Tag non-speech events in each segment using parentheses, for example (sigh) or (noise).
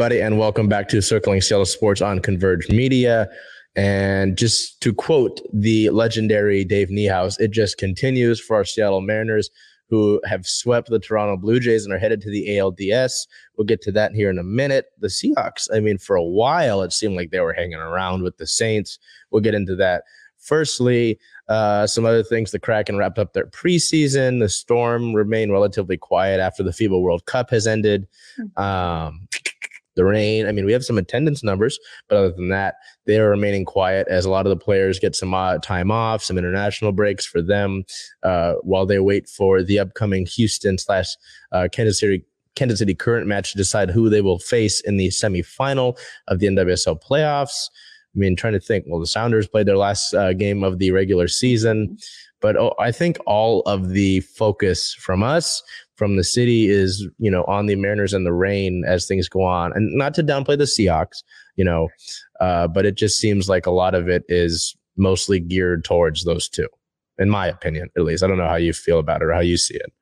Everybody, and welcome back to Circling Seattle Sports on Converge Media. And just to quote the legendary Dave Niehaus, it just continues for our Seattle Mariners, who have swept the Toronto Blue Jays and are headed to the ALDS. We'll get to that here in a minute. The Seahawks, I mean, for a while, it seemed like they were hanging around with the Saints. We'll get into that. Firstly, uh, some other things. The Kraken wrapped up their preseason. The Storm remained relatively quiet after the FIBA World Cup has ended. Hmm. Um, the Reign. I mean, we have some attendance numbers, but other than that, they are remaining quiet as a lot of the players get some uh, time off, some international breaks for them uh, while they wait for the upcoming Houston slash uh, Kansas City. Kansas City current match to decide who they will face in the semifinal of the NWSL playoffs. I mean, trying to think. Well, the Sounders played their last uh, game of the regular season, but oh, I think all of the focus from us from the city is you know on the Mariners and the Reign as things go on, and not to downplay the Seahawks, you know, uh, but it just seems like a lot of it is mostly geared towards those two, in my opinion, at least. I don't know how you feel about it or how you see it.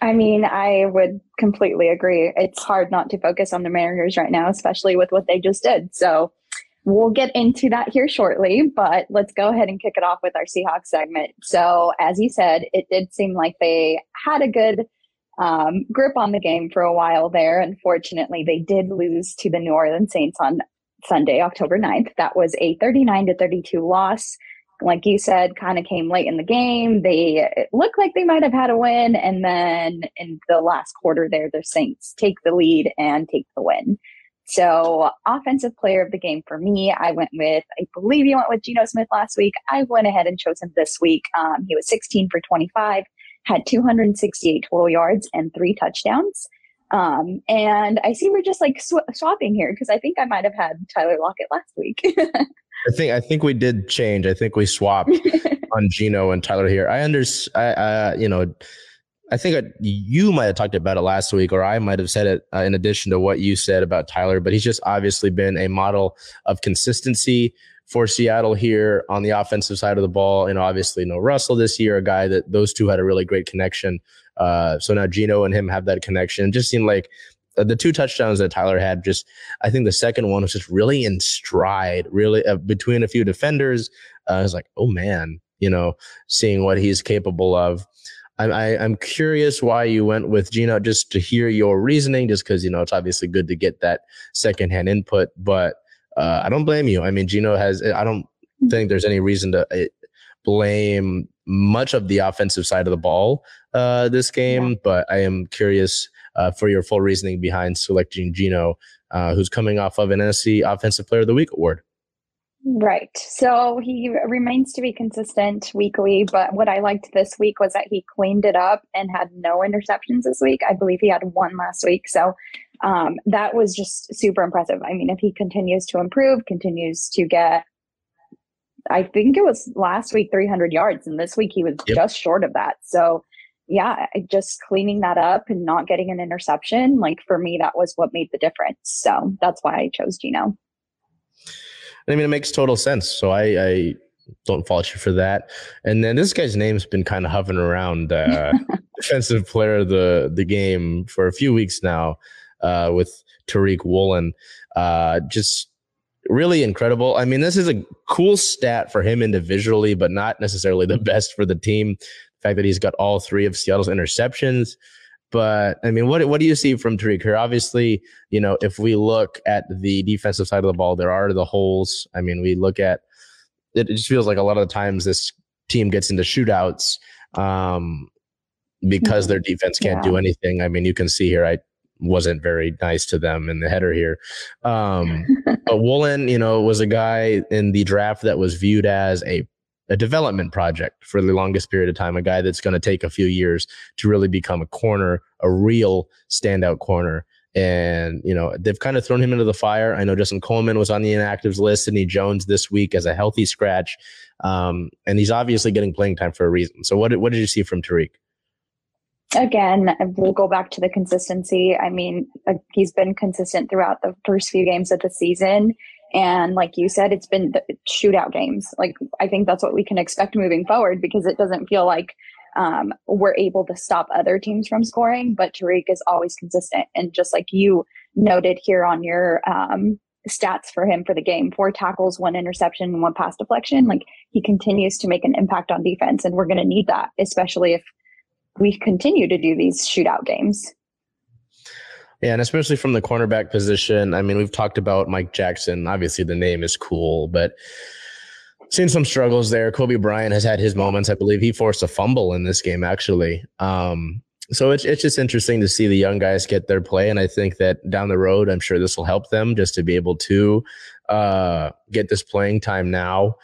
I mean, I would completely agree. It's hard not to focus on the Mariners right now, especially with what they just did. So We'll get into that here shortly, but let's go ahead and kick it off with our Seahawks segment. So, as you said, it did seem like they had a good um, grip on the game for a while there. Unfortunately, they did lose to the New Orleans Saints on Sunday, October 9th. That was a 39 to 32 loss. Like you said, kind of came late in the game. They looked like they might have had a win. And then in the last quarter there, the Saints take the lead and take the win. So, offensive player of the game for me, I went with, I believe you went with Geno Smith last week. I went ahead and chose him this week. Um, he was 16 for 25, had 268 total yards and three touchdowns. Um, and I see we're just like sw- swapping here because I think I might have had Tyler Lockett last week. (laughs) I think I think we did change. I think we swapped (laughs) on Geno and Tyler here. I understand. I, uh, you know, I think you might have talked about it last week, or I might have said it uh, in addition to what you said about Tyler. But he's just obviously been a model of consistency for Seattle here on the offensive side of the ball. And obviously, no Russell this year, a guy that those two had a really great connection. Uh, so now Geno and him have that connection. It just seemed like uh, the two touchdowns that Tyler had, just I think the second one was just really in stride, really uh, between a few defenders. Uh, I was like, oh man, you know, seeing what he's capable of. I, I, I'm curious why you went with Geno. just to hear your reasoning, just because you know it's obviously good to get that secondhand input. But uh, I don't blame you. I mean, Geno has. I don't think there's any reason to uh, blame much of the offensive side of the ball uh, this game. Yeah. But I am curious uh, for your full reasoning behind selecting Geno, uh, who's coming off of an NFC Offensive Player of the Week award. Right. So he remains to be consistent weekly, but what I liked this week was that he cleaned it up and had no interceptions this week. I believe he had one last week. So um, that was just super impressive. I mean, if he continues to improve, continues to get, I think it was last week 300 yards, and this week he was yep. just short of that. So yeah, just cleaning that up and not getting an interception, like for me, that was what made the difference. So that's why I chose Geno. I mean, it makes total sense. So I, I don't fault you for that. And then this guy's name's been kind of hovering around uh, (laughs) defensive player of the the game for a few weeks now uh, with Tariq Woolen. Uh, just really incredible. I mean, this is a cool stat for him individually, but not necessarily the (laughs) best for the team. The fact that he's got all three of Seattle's interceptions. But I mean, what what do you see from Tariq here? Obviously, you know, if we look at the defensive side of the ball, there are the holes. I mean, we look at it, it just feels like a lot of the times this team gets into shootouts um, because their defense can't yeah. do anything. I mean, you can see here, I wasn't very nice to them in the header here. Um, (laughs) but Woolen, you know, was a guy in the draft that was viewed as a a development project for the longest period of time, a guy that's going to take a few years to really become a corner, a real standout corner. And, you know, they've kind of thrown him into the fire. I know Justin Coleman was on the inactives list, Sidney Jones this week as a healthy scratch. Um, and he's obviously getting playing time for a reason. So what did, what did you see from Tariq? Again, we'll go back to the consistency. I mean, uh, he's been consistent throughout the first few games of the season. And like you said, it's been the shootout games. Like I think that's what we can expect moving forward because it doesn't feel like um, we're able to stop other teams from scoring. But Tariq is always consistent, and just like you noted here on your um, stats for him for the game, four tackles, one interception, one pass deflection. Like he continues to make an impact on defense, and we're going to need that, especially if we continue to do these shootout games. Yeah, and especially from the cornerback position. I mean, we've talked about Mike Jackson. Obviously, the name is cool, but seen some struggles there. Coby Bryant has had his moments. I believe he forced a fumble in this game, actually. Um, so it's it's just interesting to see the young guys get their play, and I think that down the road, I'm sure this will help them just to be able to uh, get this playing time now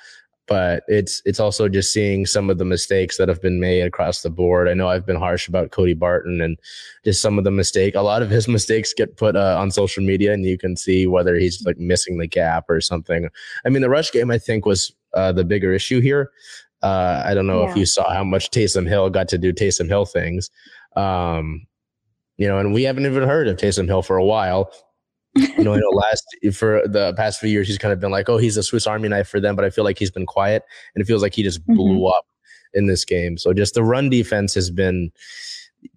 but it's it's also just seeing some of the mistakes that have been made across the board. I know I've been harsh about Cody Barton and just some of the mistake. A lot of his (laughs) mistakes get put uh, on social media, and you can see whether he's like missing the gap or something. I mean, the rush game I think was uh, the bigger issue here. Uh, I don't know yeah. if you saw how much Taysom Hill got to do Taysom Hill things. Um, you know, and we haven't even heard of Taysom Hill for a while you know, I know last for the past few years, he's kind of been like, oh, he's a Swiss Army knife for them, but I feel like he's been quiet, and it feels like he just mm-hmm. blew up in this game. So just the run defense has been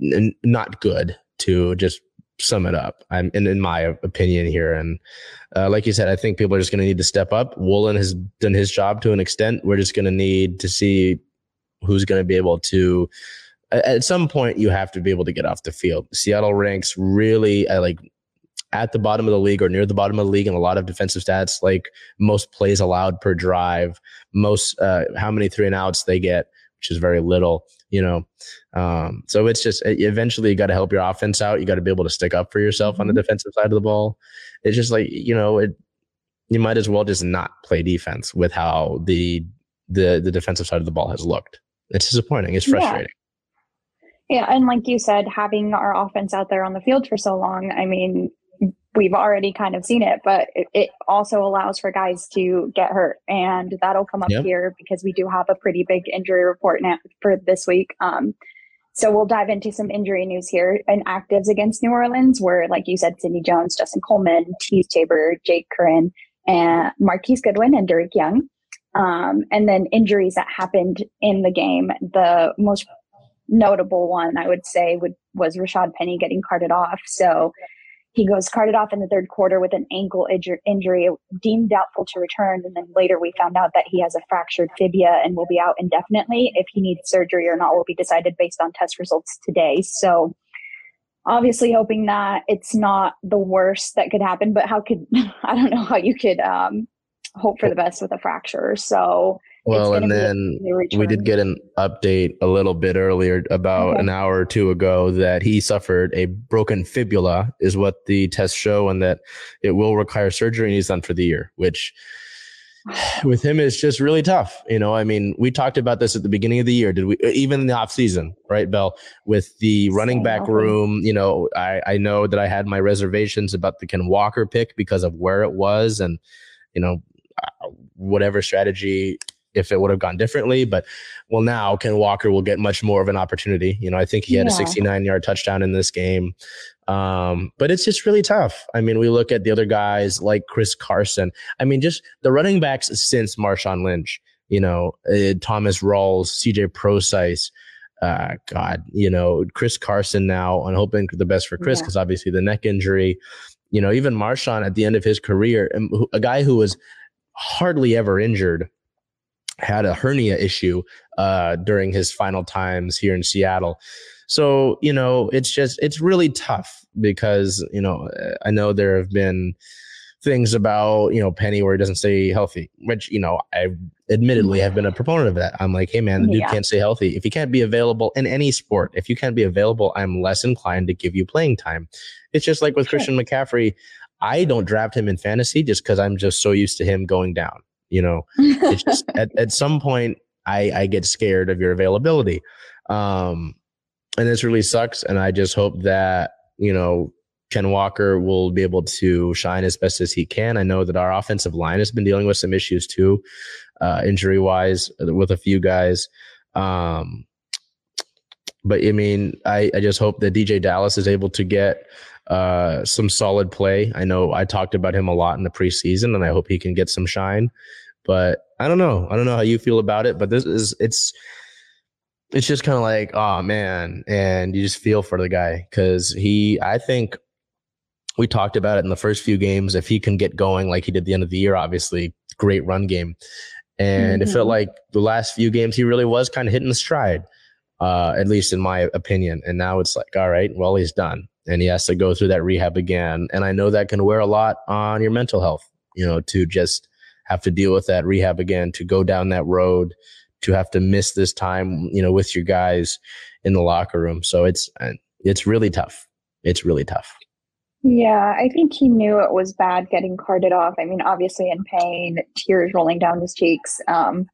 n- not good to just sum it up. I'm in, in my opinion here, and uh, like you said, I think people are just going to need to step up. Woolen has done his job to an extent. We're just going to need to see who's going to be able to at some point you have to be able to get off the field. Seattle ranks really I like at the bottom of the league or near the bottom of the league in a lot of defensive stats, like most plays allowed per drive, most uh, how many three and outs they get, which is very little, you know. Um, so it's just eventually you got to help your offense out. You got to be able to stick up for yourself on the mm-hmm. defensive side of the ball. It's just like you know, it you might as well just not play defense with how the the the defensive side of the ball has looked. It's disappointing. It's frustrating. Yeah. Yeah, and like you said, having our offense out there on the field for so long, I mean, we've already kind of seen it, but it, it, also allows for guys to get hurt. And that'll come up yep. here because we do have a pretty big injury report now for this week. Um, so we'll dive into some injury news here and actives against New Orleans, where, like you said, Sidney Jones, Justin Coleman, Teez Tabor, Jake Curhan, and Marquise Goodwin and Derek Young. Um, and then injuries that happened in the game. The most notable one, I would say, would was Rashad Penny getting carted off. So he goes carted off in the third quarter with an ankle injury, deemed doubtful to return. And then later we found out that he has a fractured fibula and will be out indefinitely. If he needs surgery or not will be decided based on test results today. So obviously hoping that it's not the worst that could happen, but how could, (laughs) I don't know how you could um, hope for the best with a fracture. So well, and then we did get an update a little bit earlier, about okay. an hour or two ago, that he suffered a broken fibula, is what the tests show, and that it will require surgery and he's done for the year, which (sighs) with him is just really tough. You know, I mean, we talked about this at the beginning of the year. Did we even in the off season, right, Bell? With the running back room, you know, I, I know that I had my reservations about the Ken Walker pick because of where it was and, you know, uh, whatever strategy if it would have gone differently. But well, now Ken Walker will get much more of an opportunity. You know, I think he had yeah. a 69 yard touchdown in this game. Um, but it's just really tough. I mean, we look at the other guys like Chris Carson. I mean, just the running backs since Marshawn Lynch, you know, uh, Thomas Rawls, CJ Prosise. Uh, God, you know, Chris Carson now, and hoping the best for Chris because yeah. obviously the neck injury. You know, even Marshawn at the end of his career, a guy who was hardly ever injured had a hernia issue uh, during his final times here in Seattle. So, you know, it's just, it's really tough because, you know, I know there have been things about, you know, Penny where he doesn't stay healthy, which, you know, I admittedly have been a proponent of that. I'm like, hey, man, the dude yeah. can't stay healthy. If he can't be available in any sport, if you can't be available, I'm less inclined to give you playing time. It's just like with sure. Christian McCaffrey. I don't draft him in fantasy just because I'm just so used to him going down. You know, it's (laughs) just at, at some point, I, I get scared of your availability. Um, and this really sucks. And I just hope that, you know, Ken Walker will be able to shine as best as he can. I know that our offensive line has been dealing with some issues too, uh, injury wise, with a few guys. Um, but I mean, I, I just hope that DeeJay Dallas is able to get uh, some solid play. I know I talked about him a lot in the preseason, and I hope he can get some shine. But I don't know. I don't know how you feel about it, but this is it's it's just kind of like, oh man, and you just feel for the guy because he, I think we talked about it in the first few games. If he can get going like he did the end of the year, obviously great run game, and mm-hmm. it felt mm-hmm. like the last few games he really was kind of hitting the stride, uh, at least in my opinion. And now it's like, all right, well he's done, and he has to go through that rehab again. And I know that can wear a lot on your mental health, you know, to just have to deal with that rehab again, to go down that road to have to miss this time, you know, with your guys in the locker room. So it's it's really tough. It's really tough. Yeah, I think he knew it was bad getting carted off. I mean, obviously in pain, tears rolling down his cheeks. Um,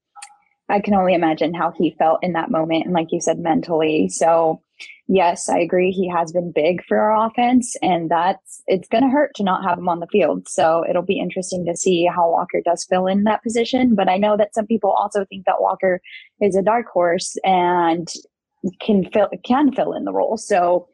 I can only imagine how he felt in that moment, and like you said, mentally. So yes, I agree. He has been big for our offense, and that's it's going to hurt to not have him on the field. So it'll be interesting to see how Walker does fill in that position. But I know that some people also think that Walker is a dark horse and can fill can fill in the role. So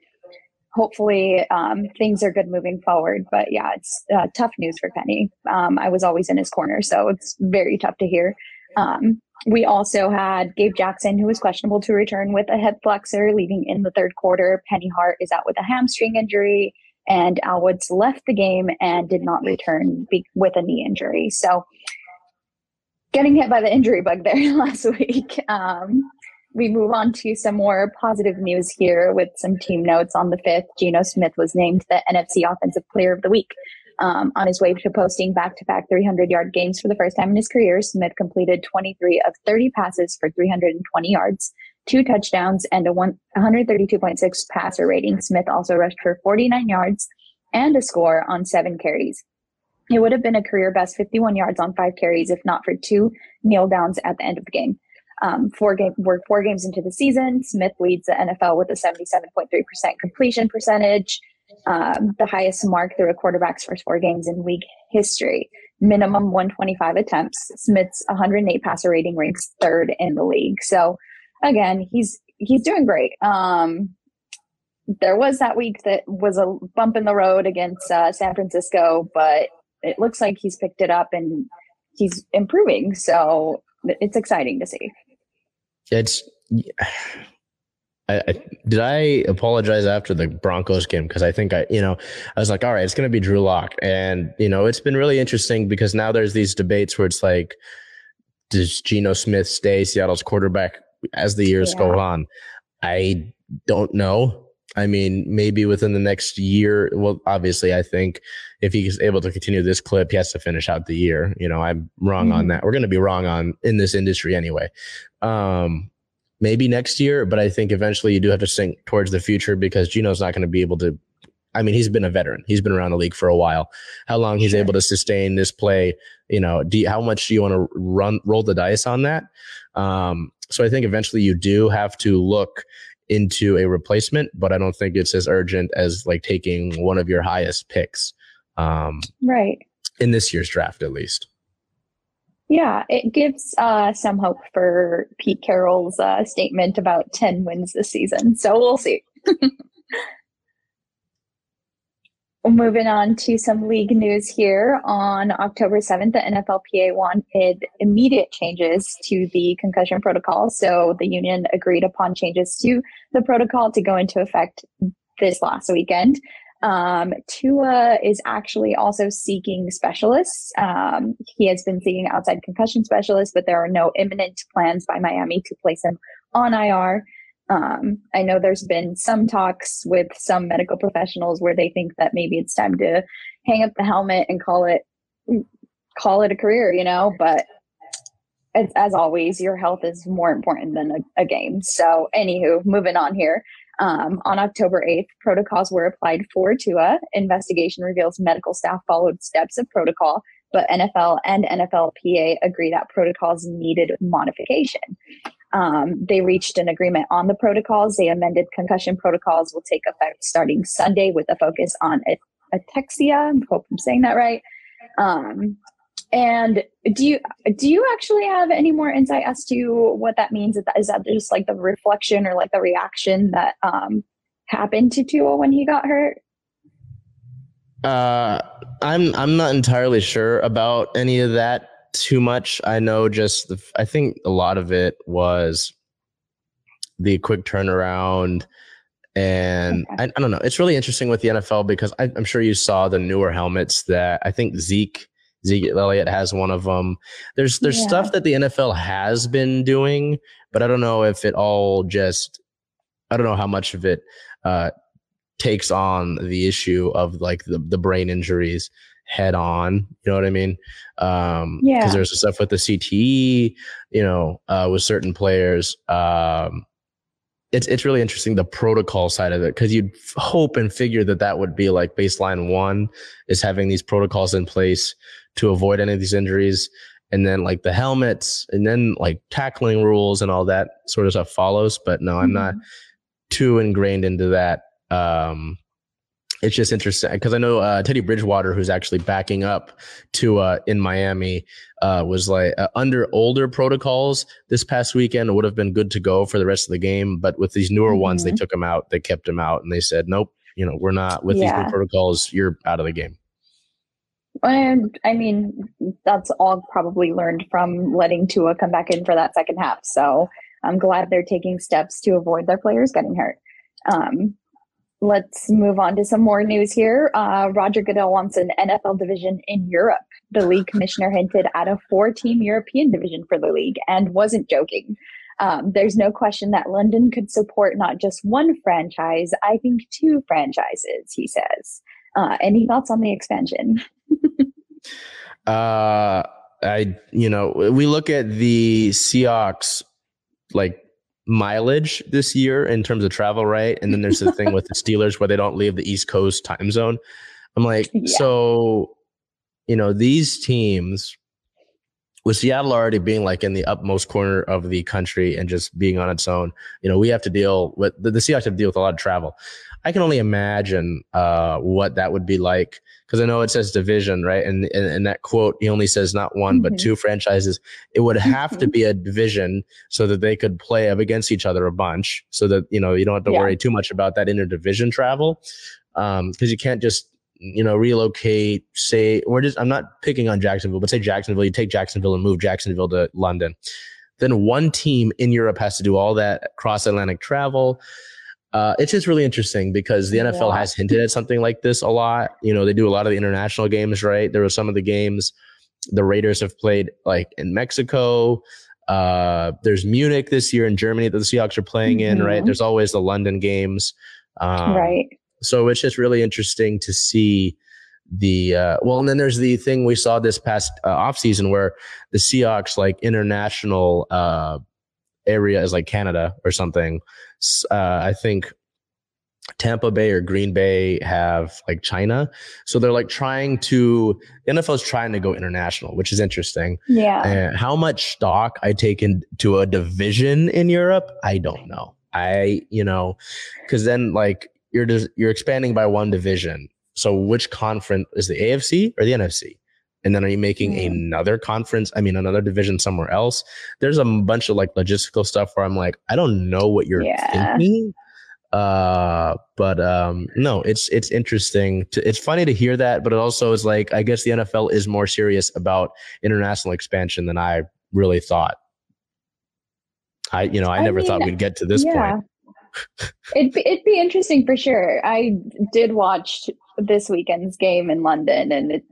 hopefully um, things are good moving forward. But yeah, it's uh, tough news for Penny. Um, I was always in his corner, so it's very tough to hear. Um, we also had Gabe Jackson, who was questionable to return with a hip flexor leaving in the third quarter. Penny Hart is out with a hamstring injury, and Al Woods left the game and did not return be- with a knee injury. So, getting hit by the injury bug there (laughs) last week. Um, we move on to some more positive news here with some team notes on the 5th. Geno Smith was named the NFC Offensive Player of the Week. Um, on his way to posting back to back 300 yard games for the first time in his career, Smith completed 23 of 30 passes for 320 yards, two touchdowns, and a 132.6 passer rating. Smith also rushed for 49 yards and a score on seven carries. It would have been a career best 51 yards on five carries if not for two kneel downs at the end of the game. Um, four game, we're four games into the season. Smith leads the NFL with a 77.3% completion percentage um, the highest mark through a quarterback's first four games in league history. Minimum 125 attempts. Smith's 108 passer rating ranks third in the league. So again, he's he's doing great. Um, there was that week that was a bump in the road against uh, San Francisco, but it looks like he's picked it up and he's improving. So it's exciting to see. It's I, I, did I apologize after the Broncos game because I think I, you know, I was like, all right, it's going to be Drew Lock, and you know, it's been really interesting because now there's these debates where it's like, does Geno Smith stay Seattle's quarterback as the years yeah. go on? I don't know. I mean, maybe within the next year. Well, obviously, I think if he's able to continue this clip, he has to finish out the year. You know, I'm wrong mm-hmm. on that. We're going to be wrong on in this industry anyway. Um, maybe next year, but I think eventually you do have to think towards the future because Geno's not going to be able to. I mean, he's been a veteran. He's been around the league for a while. How long he's sure. able to sustain this play, you know, do you, how much do you want to run roll the dice on that? Um, so I think eventually you do have to look into a replacement, but I don't think it's as urgent as like taking one of your highest picks. Um, right. In this year's draft, at least. Yeah, it gives uh, some hope for Pete Carroll's uh, statement about 10 wins this season. So we'll see. (laughs) Moving on to some league news here. On October 7th, the NFLPA wanted immediate changes to the concussion protocol. So the union agreed upon changes to the protocol to go into effect this last weekend. Um, Tua is actually also seeking specialists. Um, he has been seeking outside concussion specialists, but there are no imminent plans by Miami to place him on IR. Um, I know there's been some talks with some medical professionals where they think that maybe it's time to hang up the helmet and call it call it a career, you know. But as, as always, your health is more important than a, a game. So, anywho, moving on here. Um, on October 8th, protocols were applied for Tua. Investigation reveals medical staff followed steps of protocol but NFL and NFLPA agree that protocols needed modification. Um, they reached an agreement on the protocols. They amended concussion protocols will take effect starting Sunday with a focus on ataxia. I hope I'm saying that right. Um, and do you do you actually have any more insight as to what that means? Is that, is that just like the reflection or like the reaction that um, happened to Tua when he got hurt? Uh, I'm I'm not entirely sure about any of that too much. I know just the, I think a lot of it was the quick turnaround. And okay. I, I, don't know. It's really interesting with the NFL because I, am sure you saw the newer helmets that I think Zeke Zeke Elliott has one of them. There's there's yeah. stuff that the NFL has been doing, but I don't know if it all just I don't know how much of it uh, takes on the issue of like the, the brain injuries head on. You know what I mean? Um, yeah. Because there's stuff with the CTE, you know, uh, with certain players. Um, it's it's really interesting the protocol side of it because you'd hope and figure that that would be like baseline one is having these protocols in place to avoid any of these injuries and then like the helmets and then like tackling rules and all that sort of stuff follows but no i'm not mm-hmm. too ingrained into that um it's just interesting because I know uh, Teddy Bridgewater, who's actually backing up to uh, in Miami, uh, was like uh, under older protocols this past weekend would have been good to go for the rest of the game, but with these newer mm-hmm. ones, they mm-hmm. took him out. They kept him out, and they said, "Nope, you know, we're not with yeah. these new protocols. You're out of the game." And I mean, that's all probably learned from letting Tua come back in for that second half. So I'm glad they're taking steps to avoid their players getting hurt. Um, Let's move on to some more news here. Uh, Roger Goodell wants an NFL division in Europe. The league commissioner hinted at a four team European division for the league and wasn't joking. Um, there's no question that London could support not just one franchise, I think two franchises, he says. Uh, any thoughts on the expansion? (laughs) uh, I, you know, we look at the Seahawks like mileage this year in terms of travel, right? And then there's the thing with the (laughs) Steelers where they don't leave the East Coast time zone. I'm like, (laughs) yeah. so, you know, these teams with Seattle already being like in the upmost corner of the country and just being on its own, you know, we have to deal with the, the Seahawks have to deal with a lot of travel. I can only imagine uh, what that would be like because I know it says division, right? And in that quote, he only says not one mm-hmm. but two franchises. It would have to be a division so that they could play up against each other a bunch, so that you know you don't have to yeah. worry too much about that interdivision travel because um, you can't just you know relocate. Say we're just I'm not picking on Jacksonville, but say Jacksonville, you take Jacksonville and move Jacksonville to London. Then one team in Europe has to do all that cross Atlantic travel uh, it's just really interesting because the NFL yeah. has hinted at something like this a lot. You know, they do a lot of the international games, right? There were some of the games the Raiders have played like in Mexico. Uh, there's Munich this year in Germany that the Seahawks are playing mm-hmm. in, right? Mm-hmm. There's always the London games. Um, right. So it's just really interesting to see the uh, well, and then there's the thing we saw this past uh, off season where the Seahawks like international uh, area is like Canada or something uh, I think Tampa Bay or Green Bay have like China. So they're like trying to, NFL is trying to go international, which is interesting. Yeah. And how much stock I take into a division in Europe, I don't know. I, you know, because then like you're just, you're expanding by one division. So which conference is the AFC or the NFC? And then are you making another conference i mean another division somewhere else? There's a bunch of like logistical stuff where i'm like i don't know what you're yeah. thinking. Uh but um no it's it's interesting to, it's funny to hear that but it also is like i guess the nfl is more serious about international expansion than i really thought. I you know i, I never mean, thought we'd get to this yeah. point it'd, be, it'd be interesting for sure. I did watch this weekend's game in london and it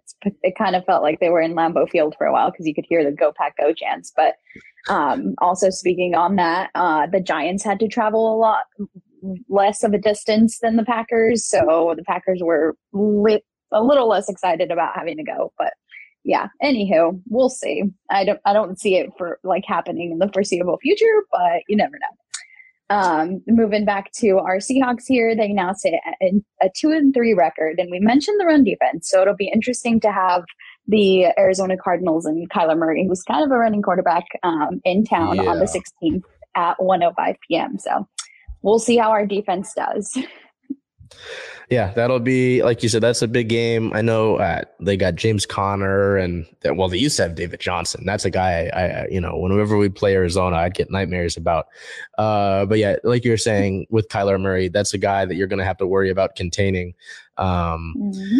it kind of felt like they were in Lambeau Field for a while because you could hear the "Go Pack Go" chants. But um, also speaking on that, uh, the Giants had to travel a lot less of a distance than the Packers, so the Packers were lit, a little less excited about having to go. But yeah, anywho, we'll see. I don't I don't see it for like happening in the foreseeable future, but you never know. Um, moving back to our Seahawks here, they now sit a, a two and three record, and we mentioned the run defense, so it'll be interesting to have the Arizona Cardinals and Kyler Murray, who's kind of a running quarterback um, in town yeah. on the 16th at 1:05 p.m. So we'll see how our defense does. (laughs) Yeah, that'll be like you said. That's a big game. I know uh, they got James Conner, and well, they used to have David Johnson. That's a guy I, I you know, whenever we play Arizona, I'd get nightmares about. Uh, but yeah, like you're saying with Kyler Murray, that's a guy that you're going to have to worry about containing. Um, mm-hmm.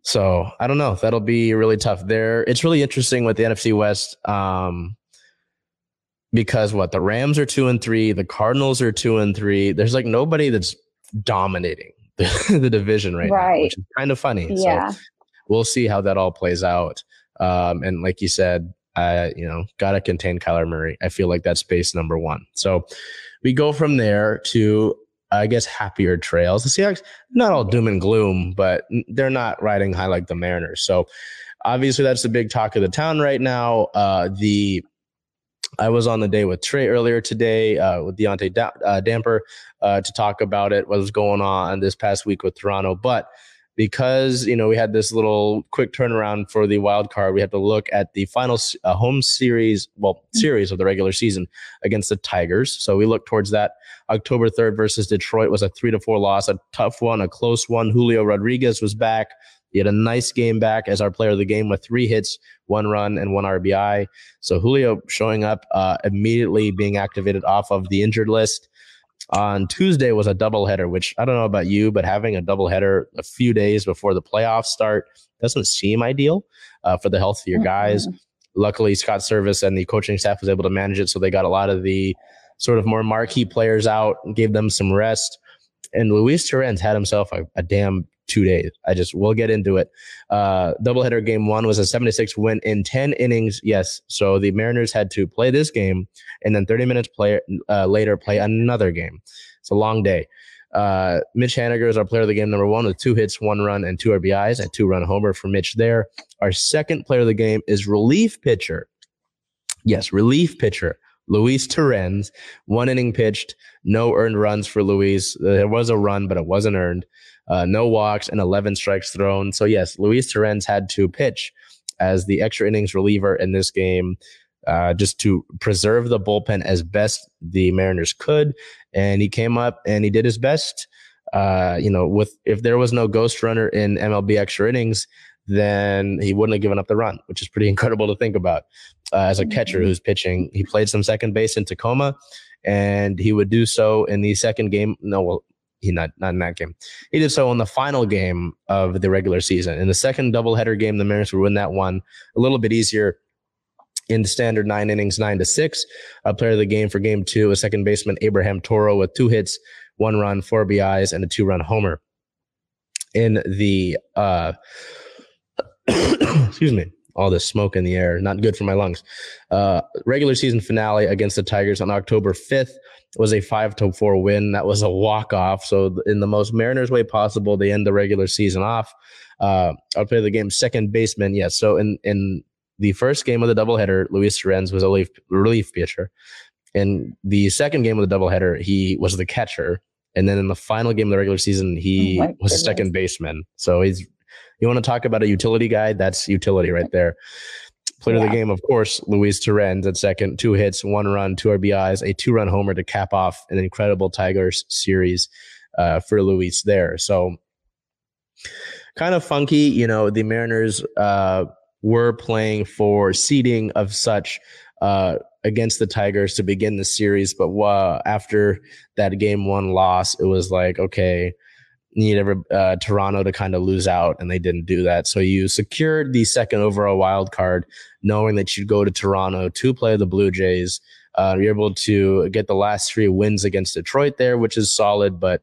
So I don't know. That'll be really tough. There, it's really interesting with the NFC West. Um, because what the Rams are two and three, the Cardinals are two and three. There's like nobody that's dominating the, (laughs) the division right, right, now, which is kind of funny. Yeah. So we'll see how that all plays out. Um, and like you said, uh, you know, gotta contain Kyler Murray. I feel like that's base number one. So we go from there to I guess happier trails. The Seahawks not all doom and gloom, but they're not riding high like the Mariners. So obviously that's the big talk of the town right now. Uh, the I was on the day with Trey earlier today uh, with Deontay da- uh, Damper uh, to talk about it, what was going on this past week with Toronto. But because you know we had this little quick turnaround for the wild card, we had to look at the final uh, home series, well, mm-hmm. series of the regular season against the Tigers. So we look towards that. October third versus Detroit was a three to four loss, a tough one, a close one. Julio Rodriguez was back. He had a nice game back as our player of the game with three hits, one run, and one RBI. So Julio showing up uh, immediately, being activated off of the injured list. On Tuesday was a doubleheader, which I don't know about you, but having a doubleheader a few days before the playoffs start doesn't seem ideal uh, for the health of your guys. Mm-hmm. Luckily, Scott Servais and the coaching staff was able to manage it, so they got a lot of the sort of more marquee players out, gave them some rest. And Luis Torrens had himself a, a damn two days. I just we'll get into it. Uh, doubleheader game one was a 76 win in 10 innings. Yes, so the Mariners had to play this game and then 30 minutes play, uh, later play another game. It's a long day. Uh, Mitch Haniger is our player of the game number one with two hits, one run, and two RBIs. A two run homer for Mitch there. Our second player of the game is relief pitcher. Yes, relief pitcher. Luis Torrens, one inning pitched, no earned runs for Luis. There was a run, but it wasn't earned uh, no walks, and 11 strikes thrown. So, yes, Luis Torrens had to pitch as the extra innings reliever in this game. Uh, just to preserve the bullpen as best the Mariners could, and he came up and he did his best. Uh, you know, with if there was no ghost runner in MLB extra innings, then he wouldn't have given up the run, which is pretty (laughs) incredible to think about. Uh, as a catcher who's pitching, he played some second base in Tacoma, and he would do so in the second game. No, well, he not not in that game. He did so in the final game of the regular season. In the second doubleheader game, the Mariners would win that one a little bit easier in the standard nine innings, nine to six. A player of the game for game two, a second baseman Abraham Toro with two hits, one run, four BIs, and a two run homer. In the uh, (coughs) excuse me, all this smoke in the air, not good for my lungs. Uh, regular season finale against the Tigers on October 5th was a five to four win. That was a walk off. So in the most Mariners way possible, they end the regular season off. Uh, I'll play the game second baseman. Yes. So in in the first game of the doubleheader, Luis Torrens was a relief, relief pitcher. In the second game of the doubleheader, he was the catcher. And then in the final game of the regular season, he oh was a second baseman. So he's you want to talk about a utility guy? That's utility right there. Player yeah. of the game, of course, Luis Torrens at second, two hits, one run, two RBIs, a two run homer to cap off an incredible Tigers series uh, for Luis there. So kind of funky, you know, the Mariners uh, were playing for seeding of such uh, against the Tigers to begin the series. But uh, after that game one loss, it was like, okay, need ever uh, Toronto to kind of lose out, and they didn't do that. So you secured the second overall wild card, knowing that you'd go to Toronto to play the Blue Jays. Uh, you're able to get the last three wins against Detroit there, which is solid, but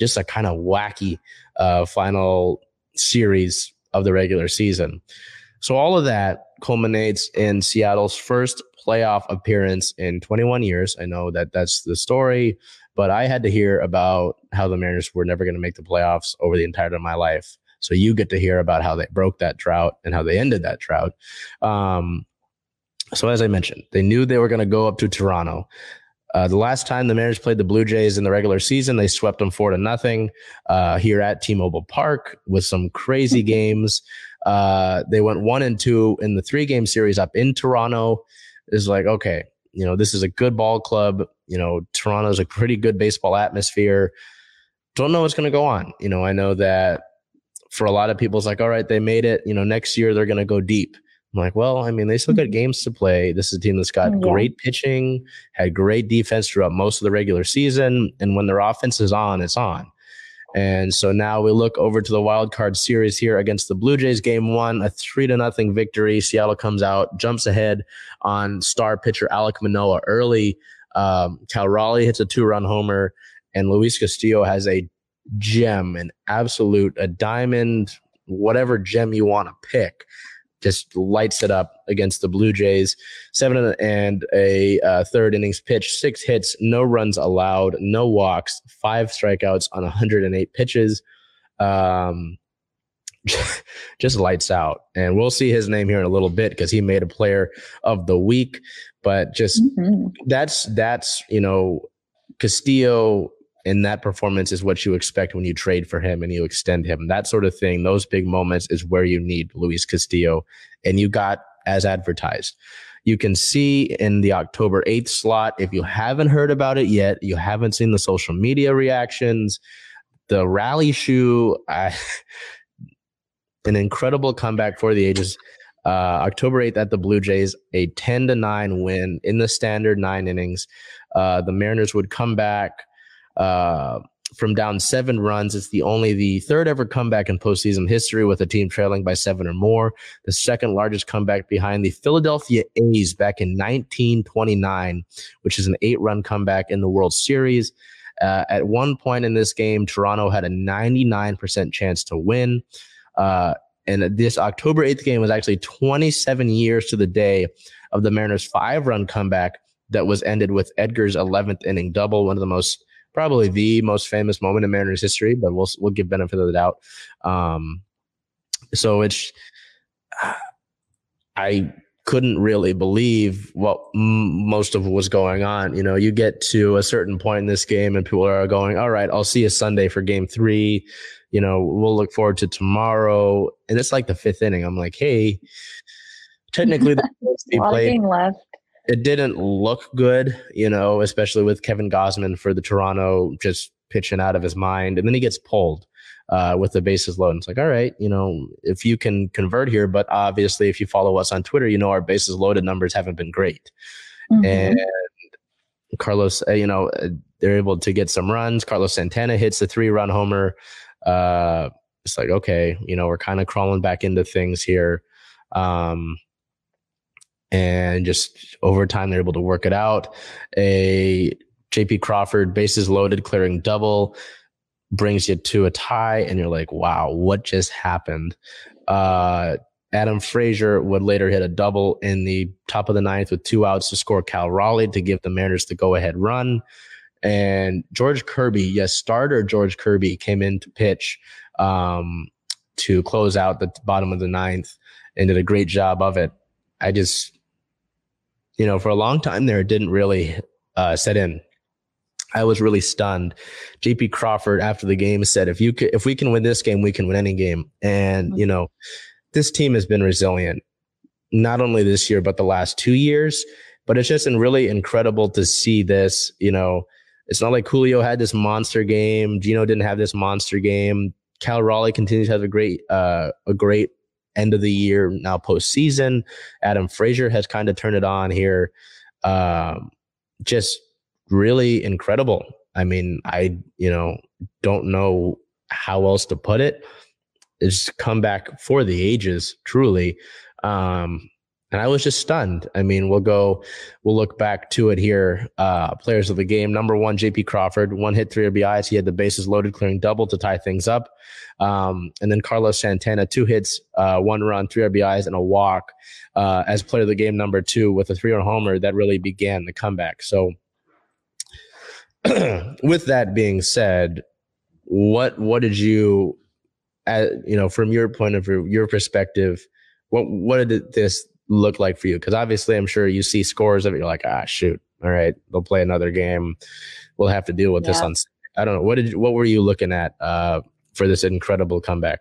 just a kind of wacky uh, final series of the regular season. So all of that culminates in Seattle's first playoff appearance in 21 years. I know that that's the story. But I had to hear about how the Mariners were never going to make the playoffs over the entirety of my life. So you get to hear about how they broke that drought and how they ended that drought. Um, so as I mentioned, they knew they were going to go up to Toronto. Uh, the last time the Mariners played the Blue Jays in the regular season, they swept them four to nothing uh, here at T-Mobile Park with some crazy (laughs) games. Uh, they went one and two in the three game series up in Toronto. Is like okay, you know this is a good ball club. You know Toronto's a pretty good baseball atmosphere. Don't know what's going to go on. You know I know that for a lot of people, it's like all right, they made it. You know next year they're going to go deep. I'm like, well, I mean, they still got mm-hmm. games to play. This is a team that's got yeah. great pitching, had great defense throughout most of the regular season, and when their offense is on, it's on. And so now we look over to the wild card series here against the Blue Jays. Game one, a three to nothing victory. Seattle comes out, jumps ahead on star pitcher Alek Manoah early. Um, Cal Raleigh hits a two run homer, and Luis Castillo has a gem, an absolute, a diamond, whatever gem you want to pick just lights it up against the Blue Jays. Seven and a uh, third innings pitch, six hits, no runs allowed, no walks, five strikeouts on 108 pitches. Um, (laughs) just lights out. And we'll see his name here in a little bit because he made a player of the week. But just mm-hmm. that's that's you know Castillo and that performance is what you expect when you trade for him and you extend him. That sort of thing, those big moments is where you need Luis Castillo. And you got as advertised. You can see in the October 8th slot, if you haven't heard about it yet, you haven't seen the social media reactions, the rally shoe, uh, (laughs) an incredible comeback for the ages. Uh, October 8th at the Blue Jays, a 10 to 9 win in the standard nine innings. Uh, the Mariners would come back uh, from down seven runs. It's the only the third ever comeback in postseason history with a team trailing by seven or more. The second largest comeback behind the Philadelphia A's back in 1929, which is an eight run comeback in the World Series. Uh, at one point in this game, Toronto had a 99% chance to win. Uh, and this October 8th game was actually 27 years to the day of the Mariners' five run comeback that was ended with Edgar's 11th inning double, one of the most probably the most famous moment in Mariners history, but we'll we'll give benefit of the doubt. Um, so it's (sighs) I couldn't really believe what m- most of what was going on. You know, you get to a certain point in this game, and people are going, "All right, I'll see you Sunday for Game three. You know, we'll look forward to tomorrow." And it's like the fifth inning. I'm like, "Hey." Technically, the (laughs) a lot played, left it didn't look good, you know, especially with Kevin Gausman for the Toronto just pitching out of his mind. And then he gets pulled uh, with the bases loaded. It's like, all right, you know, if you can convert here, but obviously, if you follow us on Twitter, you know, our bases loaded numbers haven't been great. Mm-hmm. And Carlos, uh, you know, uh, they're able to get some runs. Carlos Santana hits the three run homer. Uh, it's like, okay, you know, we're kind of crawling back into things here. Um, and just over time they're able to work it out. A JP Crawford bases loaded, clearing double brings you to a tie, and you're like, wow, what just happened? Uh, Adam Frazier would later hit a double in the top of the ninth with two outs to score Cal Raleigh to give the Mariners the go ahead run. And George Kirby, yes, starter George Kirby came in to pitch um, to close out the bottom of the ninth and did a great job of it. I just, you know, for a long time there, it didn't really uh, set in. I was really stunned. JP Crawford after the game said, "If you could, if we can win this game, we can win any game." And you know, this team has been resilient, not only this year but the last two years. But it's just been really incredible to see this. You know, it's not like Julio had this monster game. Geno didn't have this monster game. Cal Raleigh continues to have a great, uh, a great end of the year now postseason. Adam Frazier has kind of turned it on here. Um, just really incredible. I mean, I you know don't know how else to put it. It's come back for the ages, truly. Um, and I was just stunned. I mean, we'll go, we'll look back to it here. Uh, players of the game. Number one, JP Crawford, one hit, three RBIs. He had the bases loaded, clearing double to tie things up. Um, and then Carlos Santana, two hits, uh, one run, three RBIs, and a walk uh, as player of the game number two with a three run homer that really began the comeback. So, (clears throat) with that being said, what what did you, uh, you know, from your point of view, your perspective, what what did this look like for you? Because obviously, I'm sure you see scores of it. You're like, ah, shoot, all right, they'll play another game. We'll have to deal with yeah. this on. I don't know. What did what were you looking at uh, for this incredible comeback?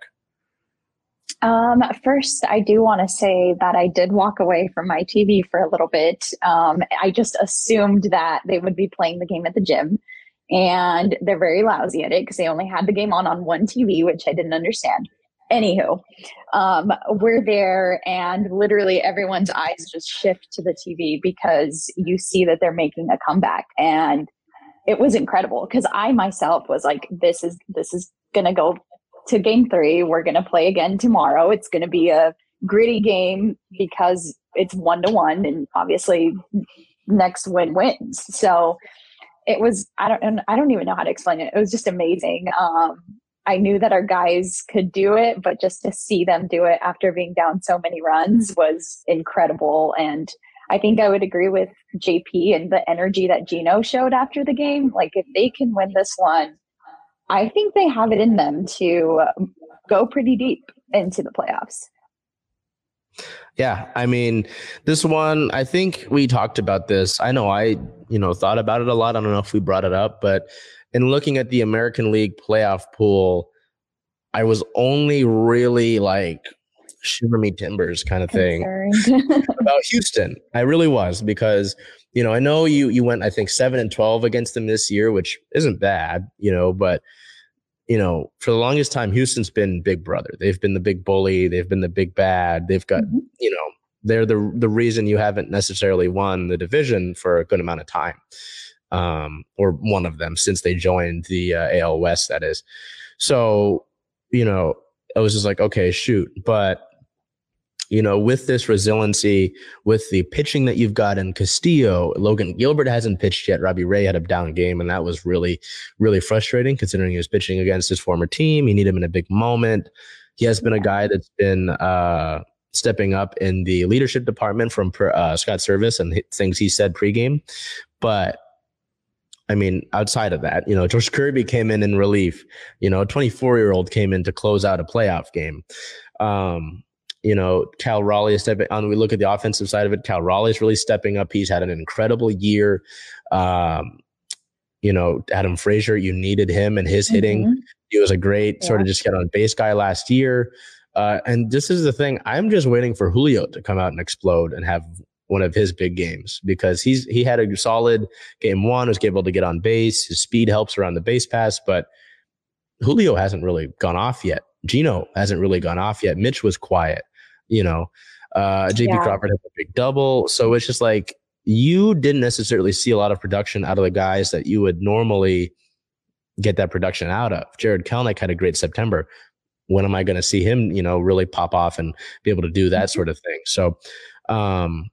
Um, first, I do want to say that I did walk away from my TV for a little bit. Um, I just assumed that they would be playing the game at the gym, and they're very lousy at it because they only had the game on on one TV, which I didn't understand. Anywho, um, we're there, and literally everyone's eyes just shift to the TV because you see that they're making a comeback, and it was incredible because I myself was like, "This is this is gonna go to game three. We're to play again tomorrow. It's to be a gritty game because it's one to one, and obviously, next win wins. So it was. I don't. I don't even know how to explain it. It was just amazing. Um, I knew that our guys could do it, but just to see them do it after being down so many runs mm-hmm. was incredible. And I think I would agree with JP and the energy that Geno showed after the game. Like, if they can win this one, I think they have it in them to go pretty deep into the playoffs. Yeah, I mean, this one, I think we talked about this. I know I, you know, thought about it a lot. I don't know if we brought it up, but in looking at the American League playoff pool, I was only really like shiver me timbers kind of thing (laughs) about Houston. I really was because you know I know you you went I think seven and twelve against them this year, which isn't bad, you know, but you know for the longest time Houston's been Big Brother. They've been the big bully. They've been the big bad. They've got mm-hmm. you know they're the the reason you haven't necessarily won the division for a good amount of time, um, or one of them since they joined the uh, AL West. That is, so you know I was just like, okay, shoot, but you know, with this resiliency, with the pitching that you've got in Castillo, Logan Gilbert hasn't pitched yet. Robbie Ray had a down game, and that was really, really frustrating considering he was pitching against his former team. He needed him in a big moment. He has been a guy that's been uh, stepping up in the leadership department from uh, Scott Servais and things he said pregame. But I mean, outside of that, you know, George Kirby came in in relief. You know, a 24 year old came in to close out a playoff game. Um, you know, Cal Raleigh is stepping on. We look at the offensive side of it. Cal Raleigh is really stepping up. He's had an incredible year. Um, you know, Adam Frazier, you needed him and his hitting. Mm-hmm. He was a great yeah. sort of just get on base guy last year. Uh, and this is the thing. I'm just waiting for Julio to come out and explode and have one of his big games because he's he had a solid game one, was able to get on base. His speed helps around the base pass, but Julio hasn't really gone off yet. Geno hasn't really gone off yet. Mitch was quiet you know, uh, JP yeah. Crawford had a big double. So it's just like you didn't necessarily see a lot of production out of the guys that you would normally get that production out of. Jared Kelenic had a great September. When am I going to see him, you know, really pop off and be able to do that mm-hmm. sort of thing? So, um,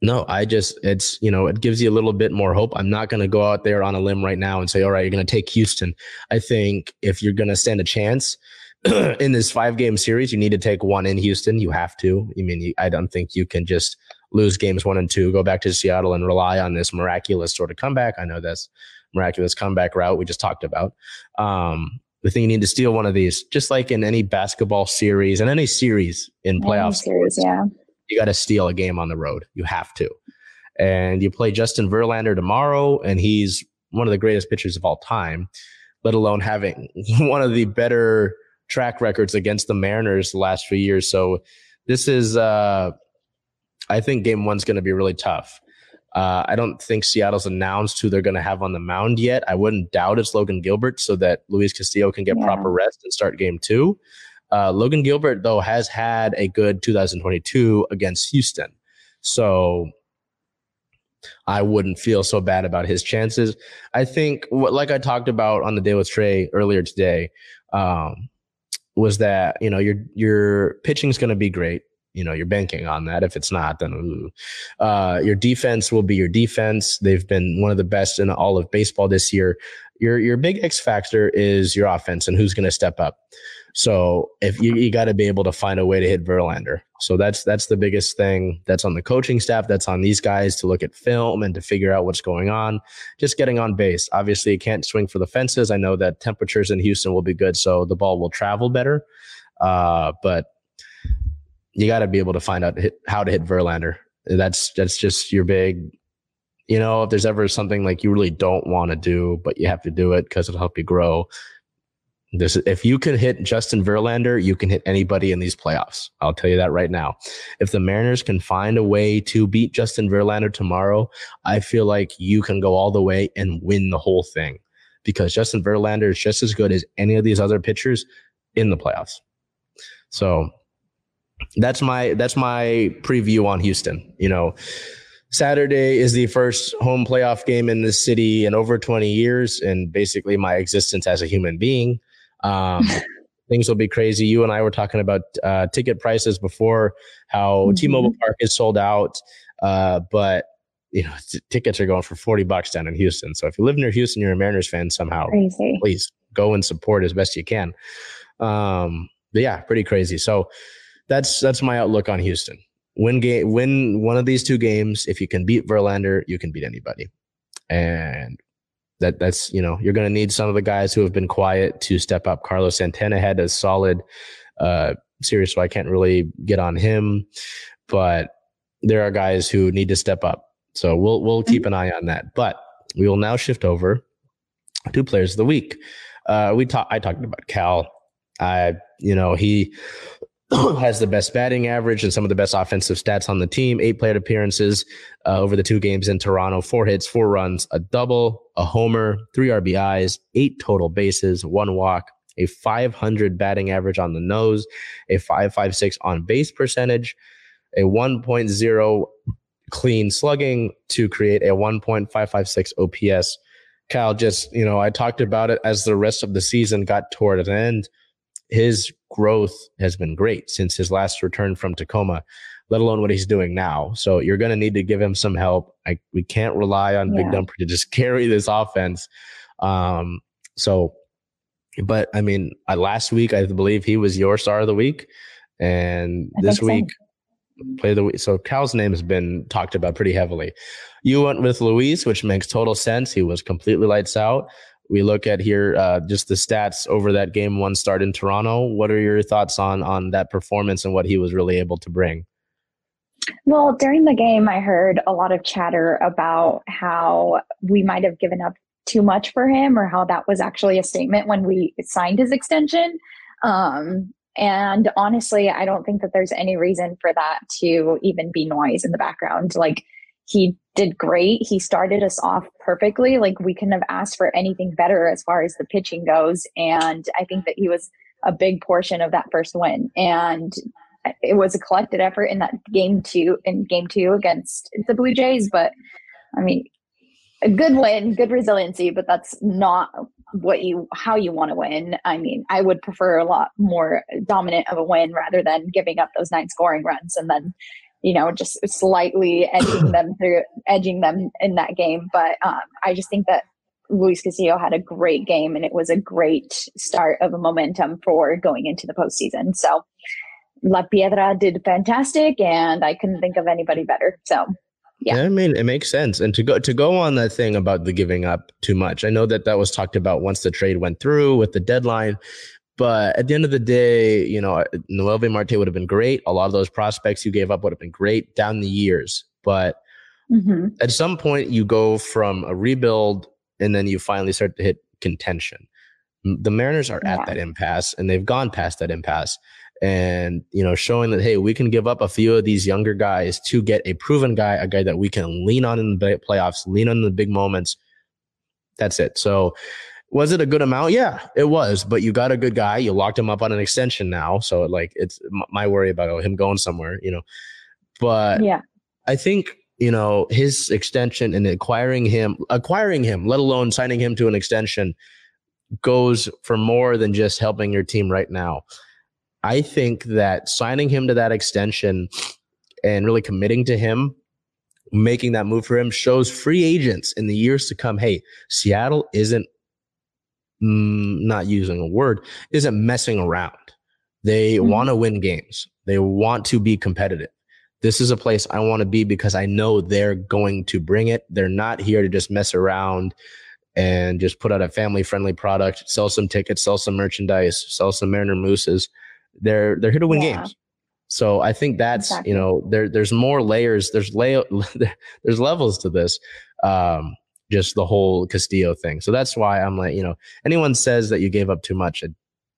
no, I just, it's, you know, it gives you a little bit more hope. I'm not going to go out there on a limb right now and say, all right, you're going to take Houston. I think if you're going to stand a chance, (clears throat) in this five game series, you need to take one in Houston. You have to. I mean, I don't think you can just lose games one and two, go back to Seattle and rely on this miraculous sort of comeback. I know that's miraculous comeback route we just talked about. Um, the thing you need to steal one of these, just like in any basketball series and any series in playoffs. Series, yeah. You got to steal a game on the road. You have to. And you play Justin Verlander tomorrow, and he's one of the greatest pitchers of all time, let alone having (laughs) one of the better track records against the Mariners the last few years. So this is, uh, I think game one's going to be really tough. Uh, I don't think Seattle's announced who they're going to have on the mound yet. I wouldn't doubt it's Logan Gilbert so that Luis Castillo can get yeah. proper rest and start game two. Uh, Logan Gilbert, though, has had a good 2022 against Houston. So I wouldn't feel so bad about his chances. I think, like I talked about on the day with Trey earlier today, um, was that you know your your pitching is going to be great. You know you're banking on that. If it's not, then uh, your defense will be your defense. They've been one of the best in all of baseball this year. Your your big X factor is your offense and who's going to step up. So if you, you got to be able to find a way to hit Verlander. So that's that's the biggest thing. That's on the coaching staff. That's on these guys to look at film and to figure out what's going on. Just getting on base. Obviously, you can't swing for the fences. I know that temperatures in Houston will be good, so the ball will travel better. Uh, but you got to be able to find out hit, how to hit Verlander. That's that's just your big. You know, if there's ever something like you really don't want to do, but you have to do it because it'll help you grow This if you can hit Justin Verlander, you can hit anybody in these playoffs. I'll tell you that right now. If the Mariners can find a way to beat Justin Verlander tomorrow, I feel like you can go all the way and win the whole thing because Justin Verlander is just as good as any of these other pitchers in the playoffs. So that's my that's my preview on Houston. You know, Saturday is the first home playoff game in this city in over 20 years, and basically my existence as a human being. Um, (laughs) things will be crazy. You and I were talking about uh, ticket prices before, how mm-hmm. T-Mobile Park is sold out, uh, but you know t- tickets are going for 40 bucks down in Houston. So if you live near Houston, you're a Mariners fan somehow, crazy. please go and support as best you can. Um, but yeah, pretty crazy. So that's that's my outlook on Houston win game, win one of these two games. If you can beat Verlander, you can beat anybody. And that that's you know you're going to need some of the guys who have been quiet to step up. Carlos Santana had a solid uh, series, so I can't really get on him. But there are guys who need to step up. So we'll we'll keep an eye on that. But we will now shift over to players of the week. Uh, we talked. I talked about Cal. I you know he (coughs) has the best batting average and some of the best offensive stats on the team. Eight plate appearances uh, over the two games in Toronto, four hits, four runs, a double, a homer, three RBIs, eight total bases, one walk, a 500 batting average on the nose, a 556 on base percentage, a 1.0 clean slugging to create a 1.556 OPS. Kyle, just, you know, I talked about it as the rest of the season got toward an end his growth has been great since his last return from Tacoma, let alone what he's doing now. So you're going to need to give him some help. I, we can't rely on yeah. Big Dumper to just (laughs) carry this offense. Um, so, but I mean, uh, last week I believe he was your star of the week, and I this week so. play the week. So Cal's name has been talked about pretty heavily. You went with Luis, which makes total sense. He was completely lights out we look at here uh, just the stats over that game one start in Toronto. What are your thoughts on on that performance and what he was really able to bring? Well, during the game, I heard a lot of chatter about how we might have given up too much for him, or how that was actually a statement when we signed his extension. Um, and honestly, I don't think that there's any reason for that to even be noise in the background. Like he did great. He started us off perfectly. Like we couldn't have asked for anything better as far as the pitching goes. And I think that he was a big portion of that first win. And it was a collected effort in that game two in game two against the Blue Jays. But I mean, a good win, good resiliency, but that's not what you how you want to win. I mean, I would prefer a lot more dominant of a win rather than giving up those nine scoring runs and then you know, just slightly (clears throat) edging them through, edging them in that game. But um, I just think that Luis Castillo had a great game, and it was a great start of a momentum for going into the postseason. So La Piedra did fantastic, and I couldn't think of anybody better. So. Yeah. yeah. I mean, it makes sense. And to go to go on that thing about the giving up too much, I know that that was talked about once the trade went through with the deadline. But at the end of the day, you know, Noelvi Marte would have been great. A lot of those prospects you gave up would have been great down the years. But mm-hmm. at some point, you go from a rebuild and then you finally start to hit contention. The Mariners are yeah. at that impasse and they've gone past that impasse. And, you know, showing that, hey, we can give up a few of these younger guys to get a proven guy, a guy that we can lean on in the playoffs, lean on in the big moments. That's it. So, was it a good amount? Yeah, it was. But you got a good guy. You locked him up on an extension now. So like it's my worry about him going somewhere, you know. But yeah, I think you know his extension and acquiring him, acquiring him, let alone signing him to an extension, goes for more than just helping your team right now. I think that signing him to that extension and really committing to him making that move for him shows free agents in the years to come hey seattle isn't not using a word, isn't messing around. They mm-hmm. want to win games. They want to be competitive. This is a place I want to be because I know they're going to bring it. They're not here to just mess around and just put out a family friendly product, sell some tickets, sell some merchandise, sell some Mariner Mooses. They're they're here to win yeah. games. So I think that's exactly. you know there there's more layers. There's lay (laughs) there's levels to this. Um, just the whole Castillo thing. So that's why I'm like, you know, anyone says that you gave up too much,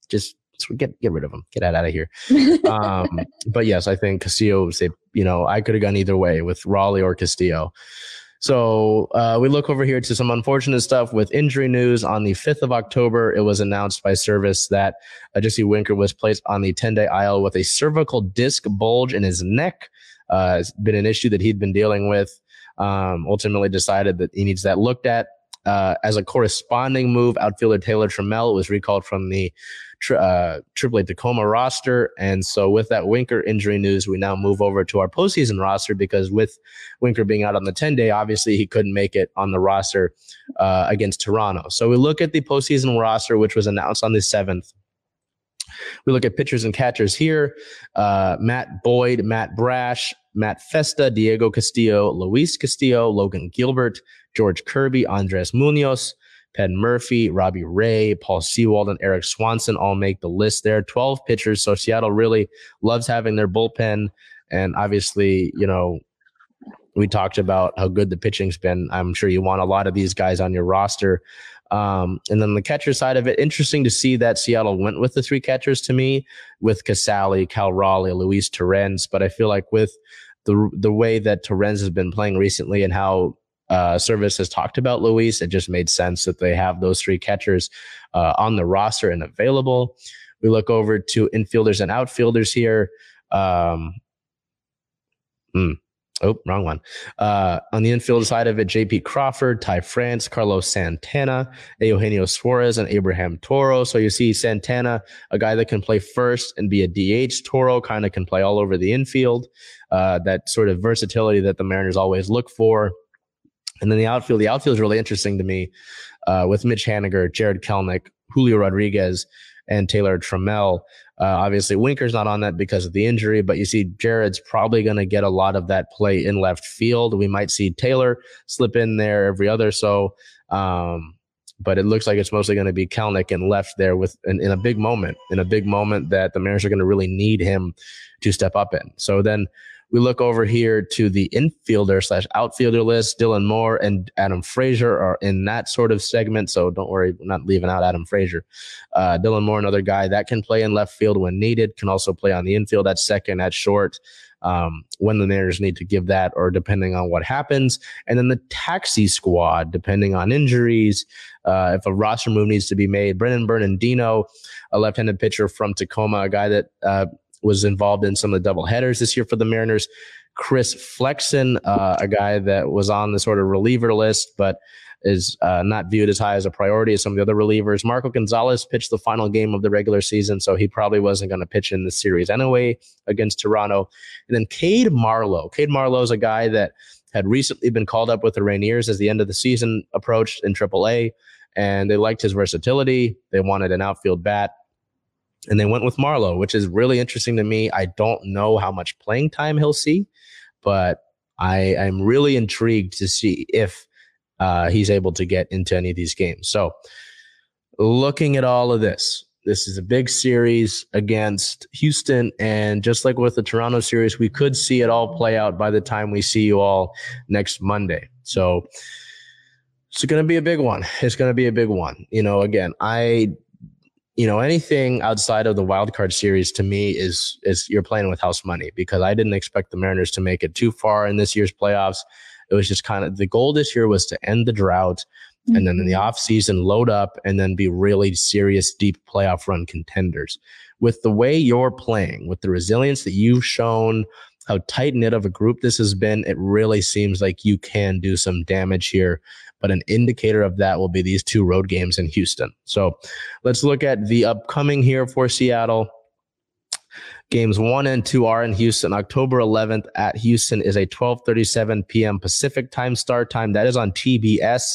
just get get rid of him, get out, out of here. (laughs) um, but yes, I think Castillo. Say, you know, I could have gone either way with Raleigh or Castillo. So uh, we look over here to some unfortunate stuff with injury news. On the 5th of October, it was announced by Servais that uh, Jesse Winker was placed on the 10 day aisle with a cervical disc bulge in his neck. Uh, it's been an issue that he'd been dealing with. Um, ultimately decided that he needs that looked at. Uh, as a corresponding move, outfielder Taylor Trammell was recalled from the uh, AAA Tacoma roster. And so with that Winker injury news, we now move over to our postseason roster because with Winker being out on the 10 day, obviously he couldn't make it on the roster uh, against Toronto. So we look at the postseason roster, which was announced on the 7th. We look at pitchers and catchers here. Uh, Matt Boyd, Matt Brash, Matt Festa, Diego Castillo, Luis Castillo, Logan Gilbert, George Kirby, Andres Munoz, Penn Murphy, Robbie Ray, Paul Sewald, and Erik Swanson all make the list there. 12 pitchers. So Seattle really loves having their bullpen. And obviously, you know, we talked about how good the pitching's been. I'm sure you want a lot of these guys on your roster. Um, and then the catcher side of it, interesting to see that Seattle went with the three catchers to me with Casali, Cal Raleigh, Luis Torrens. But I feel like with the the way that Torrens has been playing recently and how uh, Servais has talked about Luis. It just made sense that they have those three catchers uh, on the roster and available. We look over to infielders and outfielders here. Um, hmm, oh, wrong one. Uh, on the infield side of it, JP Crawford, Ty France, Carlos Santana, Eugenio Suarez, and Abraham Toro. So you see Santana, a guy that can play first and be a DH. Toro kind of can play all over the infield. Uh, that sort of versatility that the Mariners always look for. And then the outfield, the outfield is really interesting to me uh, with Mitch Haniger, Jared Kelenic, Julio Rodriguez, and Taylor Trammell. Uh, obviously, Winker's not on that because of the injury, but you see Jared's probably going to get a lot of that play in left field. We might see Taylor slip in there every other so. Um, but it looks like it's mostly going to be Kelenic and left there with in, in, a big moment, in a big moment that the Mariners are going to really need him to step up in. So then we look over here to the infielder slash outfielder list. Dylan Moore and Adam Frazier are in that sort of segment. So don't worry, we're not leaving out Adam Frazier. Uh, Dylan Moore, another guy that can play in left field when needed, can also play on the infield at second, at short. Um, when the Mariners need to give that, or depending on what happens. And then the taxi squad, depending on injuries, uh, if a roster move needs to be made. Brennan Bernardino, a left handed pitcher from Tacoma, a guy that uh, was involved in some of the double headers this year for the Mariners. Chris Flexen, uh, a guy that was on the sort of reliever list, but is uh, not viewed as high as a priority as some of the other relievers. Marco Gonzalez pitched the final game of the regular season, so he probably wasn't going to pitch in the series anyway against Toronto. And then Cade Marlowe. Cade Marlowe is a guy that had recently been called up with the Rainiers as the end of the season approached in AAA, and they liked his versatility. They wanted an outfield bat and they went with Marlowe, which is really interesting to me. I don't know how much playing time he'll see, but I am really intrigued to see if uh, he's able to get into any of these games. So, looking at all of this, this is a big series against Houston. And just like with the Toronto series, we could see it all play out by the time we see you all next Monday. So, it's going to be a big one. It's going to be a big one. You know, again, I you know anything outside of the wild card series to me is is you're playing with house money because I didn't expect the Mariners to make it too far in this year's playoffs. It was just kind of the goal this year was to end the drought mm-hmm. and then in the mm-hmm. off season load up and then be really serious deep playoff run contenders. With the way you're playing, with the resilience that you've shown, how tight knit of a group this has been, it really seems like you can do some damage here but an indicator of that will be these two road games in Houston. So let's look at the upcoming here for Seattle. Games one and two are in Houston. October 11th at Houston is a 12:37 p.m. Pacific time start time. That is on TBS.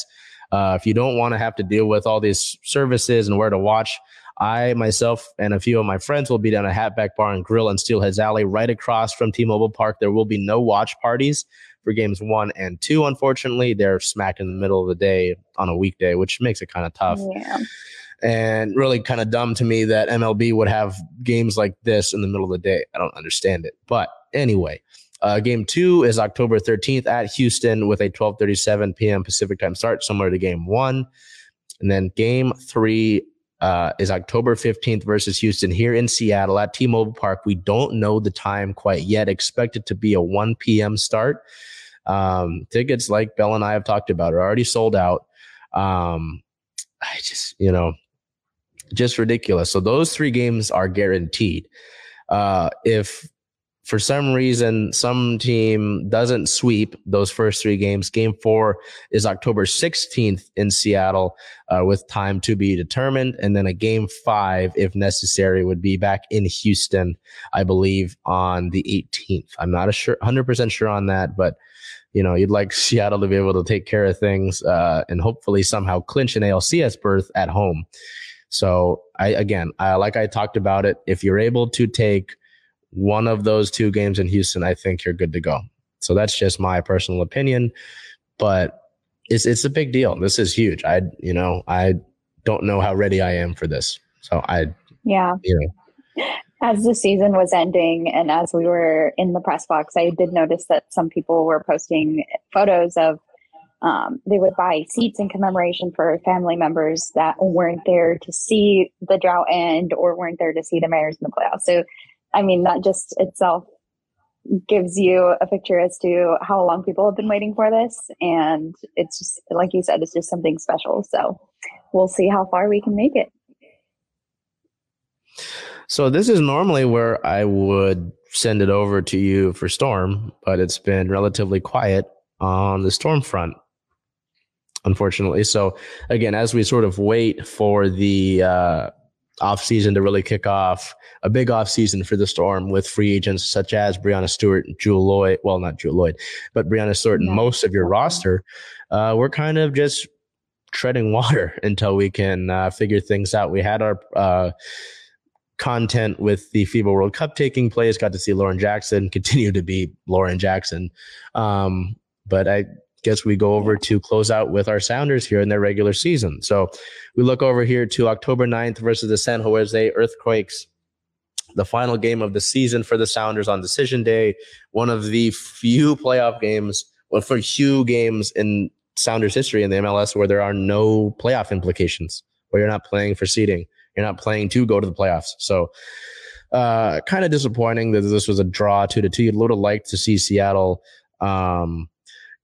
Uh, if you don't want to have to deal with all these services and where to watch, I myself and a few of my friends will be down at Hatback Bar and Grill in Steelheads Alley, right across from T-Mobile Park. There will be no watch parties for games one and two. Unfortunately, they're smack in the middle of the day on a weekday, which makes it kind of tough. Yeah. And really kind of dumb to me that MLB would have games like this in the middle of the day. I don't understand it. But anyway, Uh, game two is October 13th at Houston with a 12:37 p.m. Pacific time start, similar to game one. And then game three uh, is October 15th versus Houston here in Seattle at T-Mobile Park. We don't know the time quite yet. Expected to be a 1 p.m. start. Um, tickets, like Bell and I have talked about, are already sold out. Um, I just, you know, just ridiculous. So those three games are guaranteed. Uh, if for some reason some team doesn't sweep those first three games, game four is October 16th in Seattle uh, with time to be determined. And then a game five, if necessary, would be back in Houston, I believe, on the 18th. I'm not a sure, 100% sure on that, but you know, you'd like Seattle to be able to take care of things uh, and hopefully somehow clinch an ALCS berth at home. So I again, I, like I talked about it. If you're able to take one of those two games in Houston, I think you're good to go. So that's just my personal opinion, but it's it's a big deal. This is huge. I you know I don't know how ready I am for this. So I yeah you know as the season was ending and as we were in the press box, I did notice that some people were posting photos of um, they would buy seats in commemoration for family members that weren't there to see the drought end or weren't there to see the Mariners in the playoffs. So, I mean, that just itself gives you a picture as to how long people have been waiting for this. And it's just, like you said, it's just something special. So we'll see how far we can make it. So this is normally where I would send it over to you for Storm, but it's been relatively quiet on the Storm front unfortunately. So again, as we sort of wait for the uh, off season to really kick off, a big off season for the Storm with free agents such as Breanna Stewart, and Jewell Loyd, well, not Jewell Loyd, but Breanna Stewart and most of your roster, uh, we're kind of just treading water (laughs) until we can uh, figure things out. We had our uh, content with the FIBA World Cup taking place. Got to see Lauren Jackson (laughs) continue to be Lauren Jackson. Um, but I guess we go over to close out with our Sounders here in their regular season. So we look over here to October 9th versus the San Jose Earthquakes. The final game of the season for the Sounders on decision day, one of the few playoff games, well, for few games in Sounders history in the MLS where there are no playoff implications, where you're not playing for seeding, you're not playing to go to the playoffs. So, uh, kind of disappointing that this was a draw two to two. You'd have liked to see Seattle um,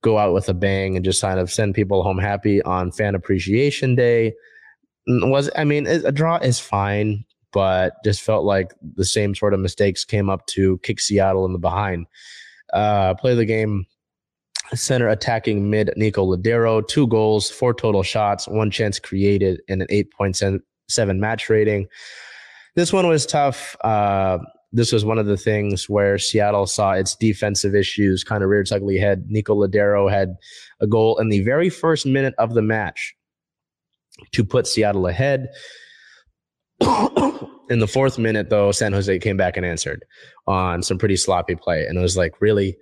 go out with a bang and just kind of send people home happy on Fan Appreciation Day. Was I mean, a draw is fine, but just felt like the same sort of mistakes came up to kick Seattle in the behind. Uh, play the game center attacking mid Nico Lodeiro, two goals, four total shots, one chance created, and an 8.7 match rating. This one was tough. Uh, this was one of the things where Seattle saw its defensive issues kind of rear its ugly head. Nico Lodeiro had a goal in the very first minute of the match to put Seattle ahead. (coughs) in the fourth minute, though, San Jose came back and answered on some pretty sloppy play. And it was like, really,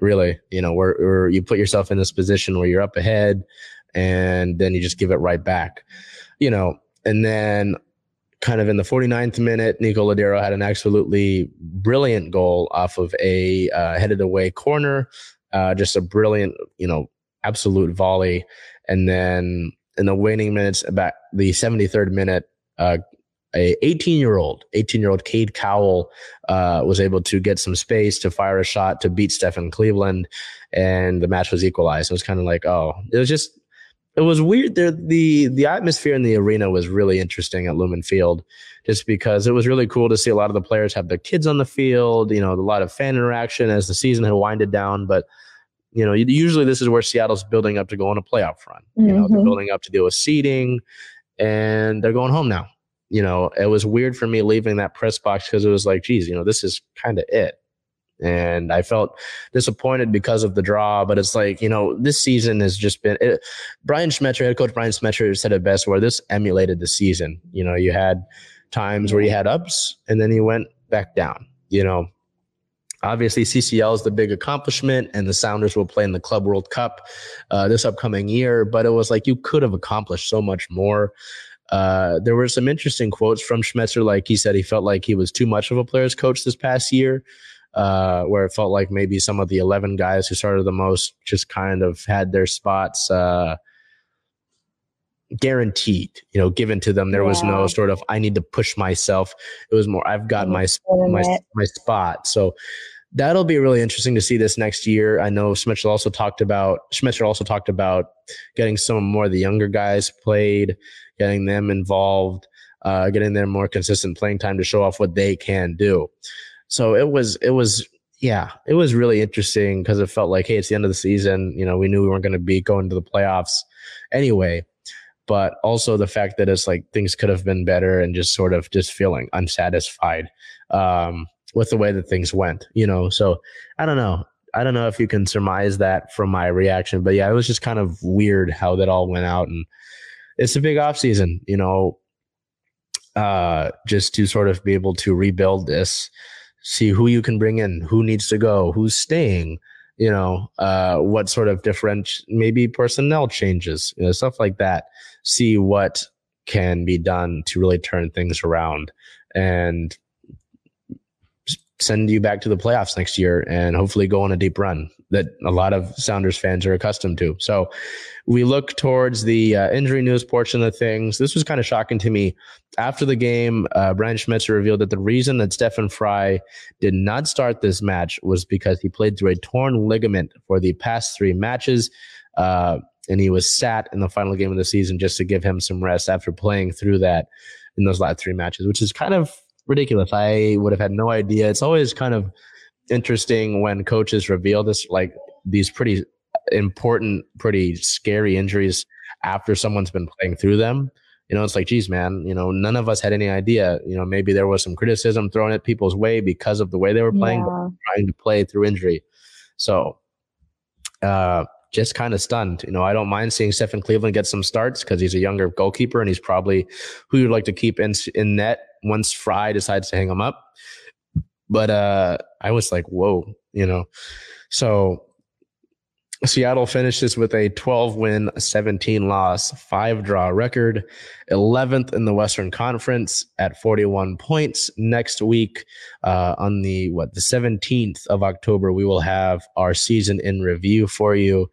really, you know, where, where you put yourself in this position where you're up ahead and then you just give it right back, you know, and then kind of in the 49th minute, Nico Lodeiro had an absolutely brilliant goal off of a uh, headed away corner. Uh, just a brilliant, you know, absolute volley. And then in the waning minutes, about the 73rd minute, uh, a 18 year old, 18 year old Cade Cowell uh, was able to get some space to fire a shot to beat Stefan Cleveland, and the match was equalized. It was kind of like, oh, it was just it was weird. There, the the atmosphere in the arena was really interesting at Lumen Field, just because it was really cool to see a lot of the players have their kids on the field. You know, a lot of fan interaction as the season had winded down. But you know, usually this is where Seattle's building up to go on a playoff run. You know, mm-hmm. they're building up to deal with seeding, and they're going home now. You know, it was weird for me leaving that press box because it was like, geez, you know, this is kind of it and I felt disappointed because of the draw. But it's like you know, this season has just been. It, Brian Schmetzer, head coach Brian Schmetzer, said it best, where this emulated the season. You know, you had times where you had ups, and then you went back down. You know, obviously CCL is the big accomplishment, and the Sounders will play in the Club World Cup uh, this upcoming year. But it was like you could have accomplished so much more. Uh, there were some interesting quotes from Schmetzer. Like he said, he felt like he was too much of a player's coach this past year uh, where it felt like maybe some of the 11 guys who started the most just kind of had their spots uh, guaranteed, you know, given to them. There yeah. was no sort of I need to push myself. It was more I've got my my my spot. So that'll be really interesting to see this next year. I know Schmetzer also talked about Schmetzer also talked about getting some more of the younger guys played, getting them involved, uh, getting them more consistent playing time to show off what they can do. So it was it was yeah, it was really interesting because it felt like, hey, it's the end of the season. You know, we knew we weren't going to be going to the playoffs anyway. But also the fact that it's like things could have been better and just sort of just feeling unsatisfied um, with the way that things went, you know. So I don't know. I don't know if you can surmise that from my reaction, but yeah, it was just kind of weird how that all went out. And it's a big off season, you know, uh, just to sort of be able to rebuild this see who you can bring in, who needs to go, who's staying, you know, uh, what sort of different, maybe personnel changes, you know, stuff like that. See what can be done to really turn things around and send you back to the playoffs next year and hopefully go on a deep run that a lot of Sounders fans are accustomed to. So we look towards the uh, injury news portion of things. This was kind of shocking to me. After the game, uh, Brian Schmetzer revealed that the reason that Stefan Frei did not start this match was because he played through a torn ligament for the past three matches. Uh, and he was sat in the final game of the season just to give him some rest after playing through that in those last three matches, which is kind of ridiculous. I would have had no idea. It's always kind of interesting when coaches reveal this, like these pretty important, pretty scary injuries after someone's been playing through them. You know, it's like, geez, man, you know, none of us had any idea. You know, maybe there was some criticism thrown at people's way because of the way they were playing, yeah. trying to play through injury. So, uh, just kind of stunned. You know, I don't mind seeing Stefan Cleveland get some starts because he's a younger goalkeeper and he's probably who you'd like to keep in in net once Frei decides to hang him up. But uh, I was like, whoa, you know. So Seattle finishes with a 12 win, 17 loss, five draw record, 11th in the Western Conference at 41 points. Next week, uh, on the what the 17th of October, we will have our season in review for you.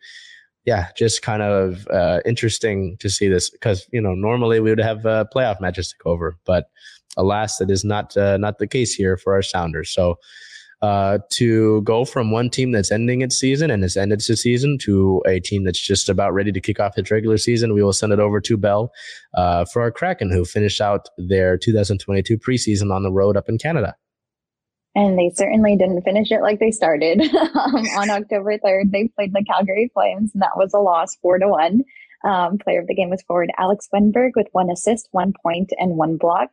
Yeah, just kind of uh, interesting to see this because you know normally we would have uh, playoff matches to cover, but alas, that is not uh, not the case here for our Sounders. So uh, to go from one team that's ending its season and has ended its season to a team that's just about ready to kick off its regular season, we will send it over to Bell uh, for our Kraken, who finished out their 2022 preseason on the road up in Canada. And they certainly didn't finish it like they started. (laughs) um, on October 3rd, they played the Calgary Flames, and that was a loss, four to one. Um, player of the game was forward Alex Wennberg with one assist, one point, and one block.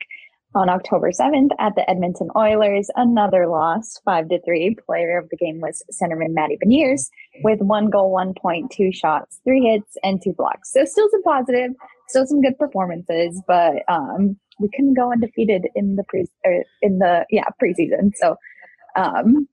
On October 7th at the Edmonton Oilers, another loss, 5 to 3. Player of the game was centerman Matty Beniers with one goal, one point, two shots, three hits, and two blocks. So still some positive, still some good performances, but um, we couldn't go undefeated in the pre er, in the yeah preseason. So um,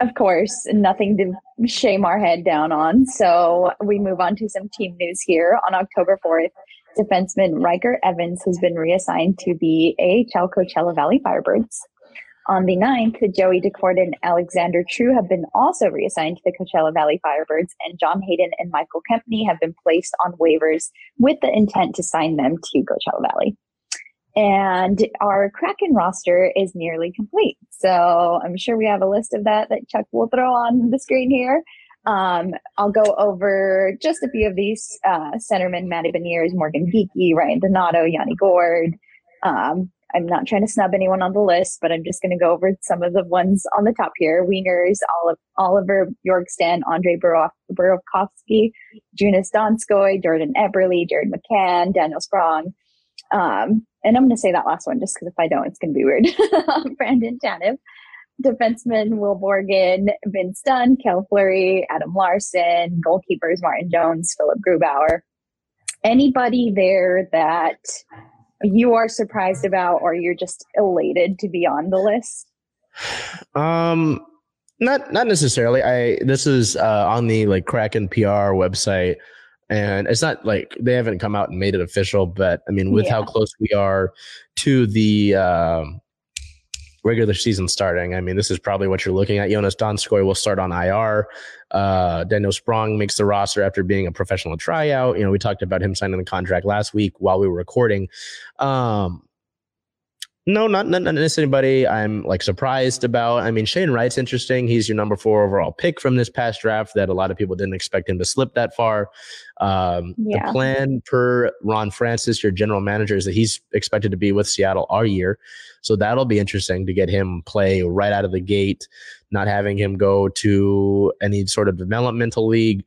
of course, nothing to shame our head down on. So we move on to some team news here. On October 4th, defenseman Ryker Evans has been reassigned to the AHL Coachella Valley Firebirds. On the 9th, Joey Daccord and Alexander True have been also reassigned to the Coachella Valley Firebirds, and John Hayden and Michael Kempny have been placed on waivers with the intent to sign them to Coachella Valley. And our Kraken roster is nearly complete. So I'm sure we have a list of that that Chuck will throw on the screen here. Um, I'll go over just a few of these uh, centermen Matty Beniers, Morgan Geekie, Ryan Donato, Yanni Gourde. Um, I'm not trying to snub anyone on the list, but I'm just going to go over some of the ones on the top here. Wieners, Oliver Bjorkstrand, Andre Burakovsky, Joonas Donskoi, Jordan Eberle, Jared McCann, Daniel Sprong. Um, and I'm going to say that last one just because if I don't, it's going to be weird. (laughs) Brandon Tanev defensemen Will Borgen, Vince Dunn, Cale Fleury, Adam Larsson, goalkeepers Martin Jones, Philipp Grubauer. Anybody there that you are surprised about or you're just elated to be on the list? Um not not necessarily. I this is uh, on the like Kraken PR website and it's not like they haven't come out and made it official, but I mean with yeah. how close we are to the um regular season starting. I mean, this is probably what you're looking at. Joonas Donskoi will start on IR. Uh, Daniel Sprong makes the roster after being a professional tryout. You know, we talked about him signing the contract last week while we were recording. Um, no, not, not, not anybody I'm like surprised about. I mean, Shane Wright's interesting. He's your number four overall pick from this past draft that a lot of people didn't expect him to slip that far. Um, yeah. The plan per Ron Francis, your general manager, is that he's expected to be with Seattle all year. So that'll be interesting to get him play right out of the gate, not having him go to any sort of developmental league.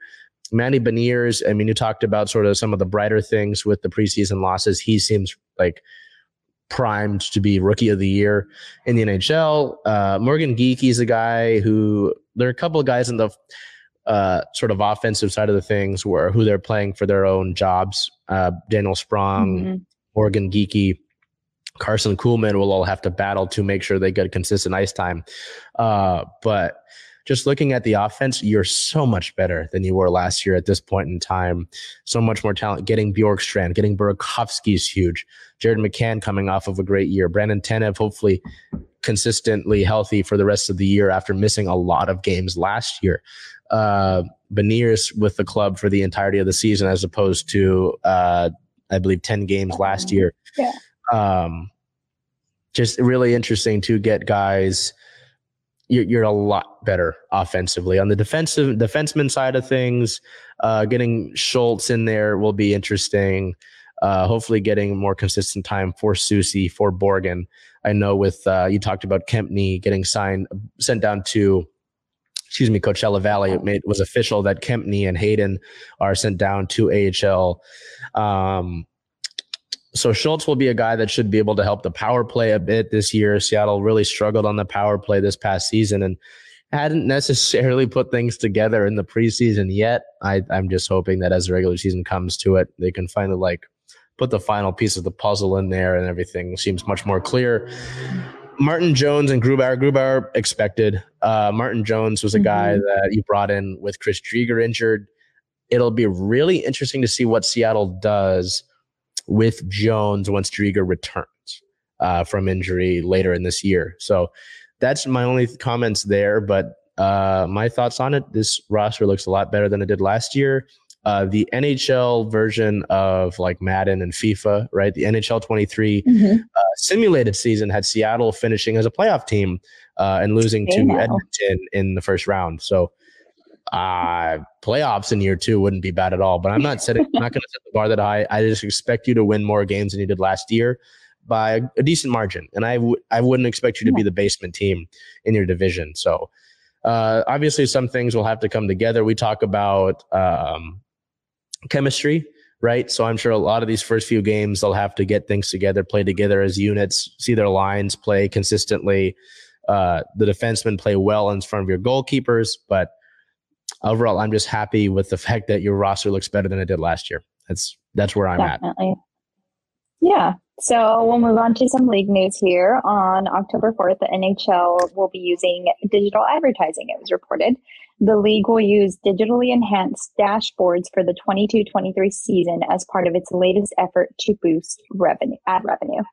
Manny Beniers, I mean, you talked about sort of some of the brighter things with the preseason losses. He seems like primed to be rookie of the year in the NHL. Uh, Morgan Geekie is a guy who there are a couple of guys in the uh, sort of offensive side of the things where who they're playing for their own jobs. Uh, Daniel Sprong, mm-hmm. Morgan Geekie, Karson Kuhlman will all have to battle to make sure they get consistent ice time. Uh, but just looking at the offense, you're so much better than you were last year at this point in time. So much more talent. Getting Bjorkstrand, getting Burakovsky is huge. Jared McCann coming off of a great year. Brandon Tanev, hopefully consistently healthy for the rest of the year after missing a lot of games last year. Uh, Beniers with the club for the entirety of the season, as opposed to, uh, I believe, 10 games last year. Yeah. Um, just really interesting to get guys – you're, you're a lot better offensively on the defensive defenseman side of things. Uh, getting Schultz in there will be interesting. Uh, hopefully, getting more consistent time for Susie for Borgen. I know with uh, you talked about Kempny getting signed, sent down to, excuse me, Coachella Valley. It made, was official that Kempny and Hayden are sent down to AHL. Um, so Schultz will be a guy that should be able to help the power play a bit this year. Seattle really struggled on the power play this past season and hadn't necessarily put things together in the preseason yet. I, I'm just hoping that as the regular season comes to it, they can finally like put the final piece of the puzzle in there and everything seems much more clear. Martin Jones and Grubauer. Grubauer expected. Uh, Martin Jones was a guy mm-hmm. that you brought in with Chris Driedger injured. It'll be really interesting to see what Seattle does with Jones once Driedger returns uh, from injury later in this year. So that's my only comments there. But uh, my thoughts on it this roster looks a lot better than it did last year. Uh, the NHL version of like Madden and FIFA, right? The NHL 23 mm-hmm. uh, simulated season had Seattle finishing as a playoff team uh, and losing to Edmonton in the first round. So uh, playoffs in year two wouldn't be bad at all. But I'm not setting, I'm not going to set the bar that high. I just expect you to win more games than you did last year by a decent margin. And I w- I wouldn't expect you to be the basement team in your division. So uh, obviously, some things will have to come together. We talk about um, chemistry, right? So I'm sure a lot of these first few games they'll have to get things together, play together as units, see their lines play consistently. Uh, the defensemen play well in front of your goalkeepers, but overall, I'm just happy with the fact that your roster looks better than it did last year. That's that's where I'm Definitely. at. Yeah. So we'll move on to some league news here. On October 4th, the NHL will be using digital advertising, it was reported. The league will use digitally enhanced dashboards for the 22 23 season as part of its latest effort to boost revenue, ad revenue.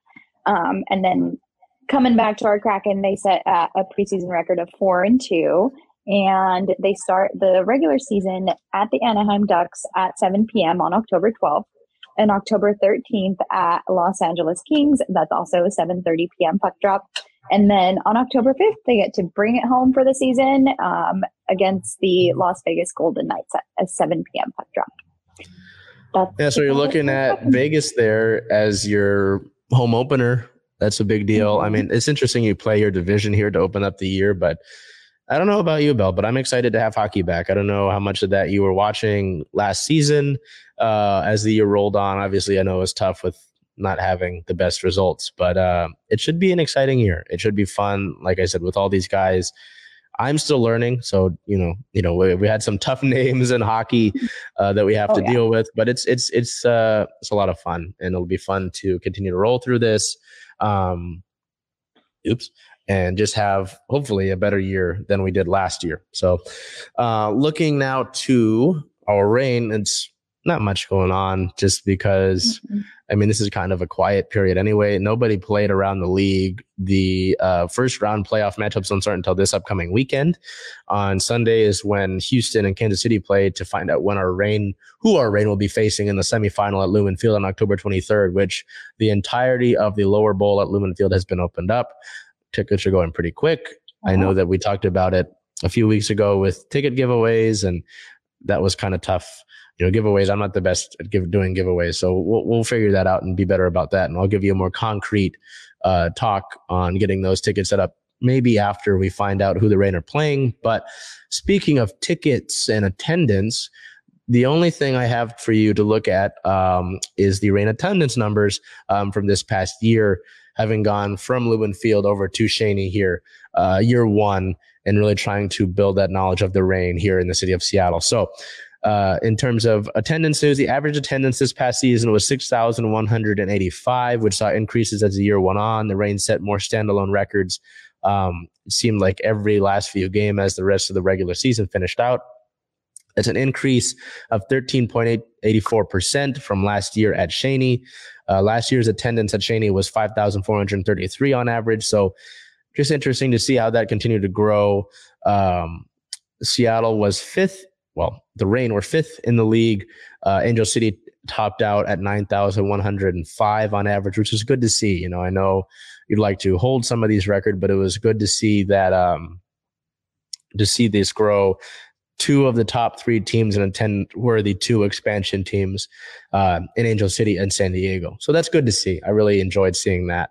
Um, and then coming back to our Kraken, they set a preseason record of four and two and they start the regular season at the Anaheim Ducks at 7 p.m. on October 12th and October 13th at Los Angeles Kings. That's also a 7:30 p.m. puck drop. And then on October 5th, they get to bring it home for the season um, against the Las Vegas Golden Knights at a 7 p.m. puck drop. That's yeah, so you're looking at Vegas there as your home opener. That's a big deal. Mm-hmm. I mean, it's interesting you play your division here to open up the year, but I don't know about you, Bell, but I'm excited to have hockey back. I don't know how much of that you were watching last season uh, as the year rolled on. Obviously, I know it was tough with not having the best results, but uh, it should be an exciting year. It should be fun. Like I said, with all these guys, I'm still learning. So you know, you know, we, we had some tough (laughs) names in hockey uh, that we have oh, to yeah. deal with, but it's it's it's uh, it's a lot of fun, and it'll be fun to continue to roll through this. Um, oops and just have hopefully a better year than we did last year. So, uh, looking now to our Reign, it's not much going on just because, mm-hmm. I mean, this is kind of a quiet period anyway. Nobody played around the league. The uh, first round playoff matchups don't start until this upcoming weekend. On Sunday is when Houston and Kansas City play to find out when our Reign, who our Reign will be facing in the semifinal at Lumen Field on October 23rd, which the entirety of the lower bowl at Lumen Field has been opened up. Tickets are going pretty quick. I know that we talked about it a few weeks ago with ticket giveaways, and that was kind of tough you know, giveaways. I'm not the best at give, doing giveaways, so we'll we'll figure that out and be better about that. And I'll give you a more concrete uh, talk on getting those tickets set up maybe after we find out who the Reign are playing. But speaking of tickets and attendance, the only thing I have for you to look at um, is the Reign attendance numbers um, from this past year, having gone from Lumen Field over to Cheney here, uh, year one, and really trying to build that knowledge of the Reign here in the city of Seattle. So uh, in terms of attendance news, the average attendance this past season was 6,185, which saw increases as the year went on. The Reign set more standalone records. Um, it seemed like every last few game as the rest of the regular season finished out. It's an increase of 13.84% from last year at Cheney. Uh, last year's attendance at Cheney was 5,433 on average. So just interesting to see how that continued to grow. Um, Seattle was fifth well, the Reign were fifth in the league. Uh, Angel City topped out at 9,105 on average, which is good to see. You know, I know you'd like to hold some of these records, but it was good to see that, um, to see this grow. Two of the top three teams in attend were the two expansion teams uh, in Angel City and San Diego. So that's good to see. I really enjoyed seeing that.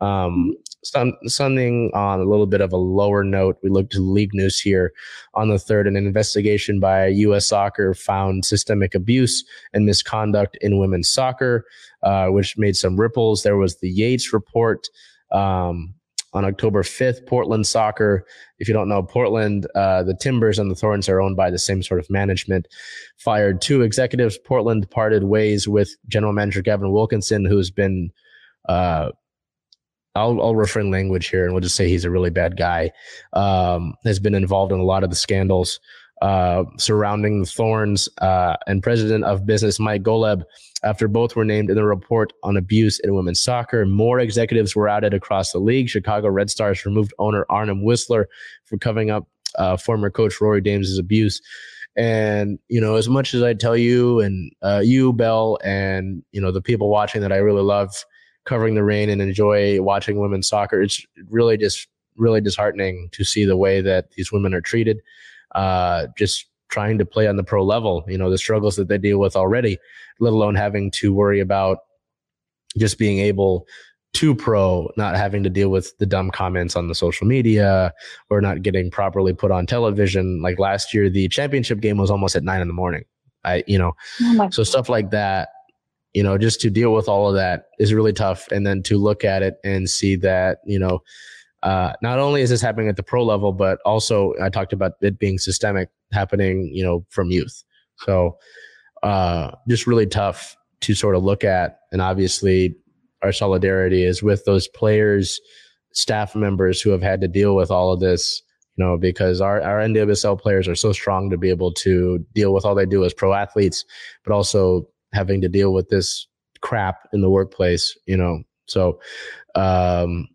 Um, some, something on a little bit of a lower note. We looked to league news here on the third. An investigation by U.S. Soccer found systemic abuse and misconduct in women's soccer, uh, which made some ripples. There was the Yates report. Um, on October 5th, Portland Soccer. If you don't know Portland, uh, the Timbers and the Thorns are owned by the same sort of management. Fired two executives. Portland parted ways with general manager Gavin Wilkinson, who's been uh, I'll, I'll refrain language here and we'll just say he's a really bad guy. Um, has been involved in a lot of the scandals uh, surrounding the Thorns uh, and president of business Mike Golub. After both were named in the report on abuse in women's soccer, more executives were outed across the league. Chicago Red Stars removed owner Arnim Whisler for covering up uh, former coach Rory Dames' abuse. And you know, as much as I tell you and uh, you, Bell, and you know the people watching that I really love covering the Reign and enjoy watching women's soccer. It's really just really disheartening to see the way that these women are treated. Uh, just trying to play on the pro level, you know, the struggles that they deal with already, let alone having to worry about just being able to pro, not having to deal with the dumb comments on the social media or not getting properly put on television. Like last year, the championship game was almost at nine in the morning. I, you know, oh so stuff like that you know, just to deal with all of that is really tough. And then to look at it and see that, you know, uh, not only is this happening at the pro level, but also I talked about it being systemic happening, you know, from youth. So, uh, just really tough to sort of look at. And obviously, our solidarity is with those players, staff members who have had to deal with all of this, you know, because our, our NWSL players are so strong to be able to deal with all they do as pro athletes, but also having to deal with this crap in the workplace, you know. So um,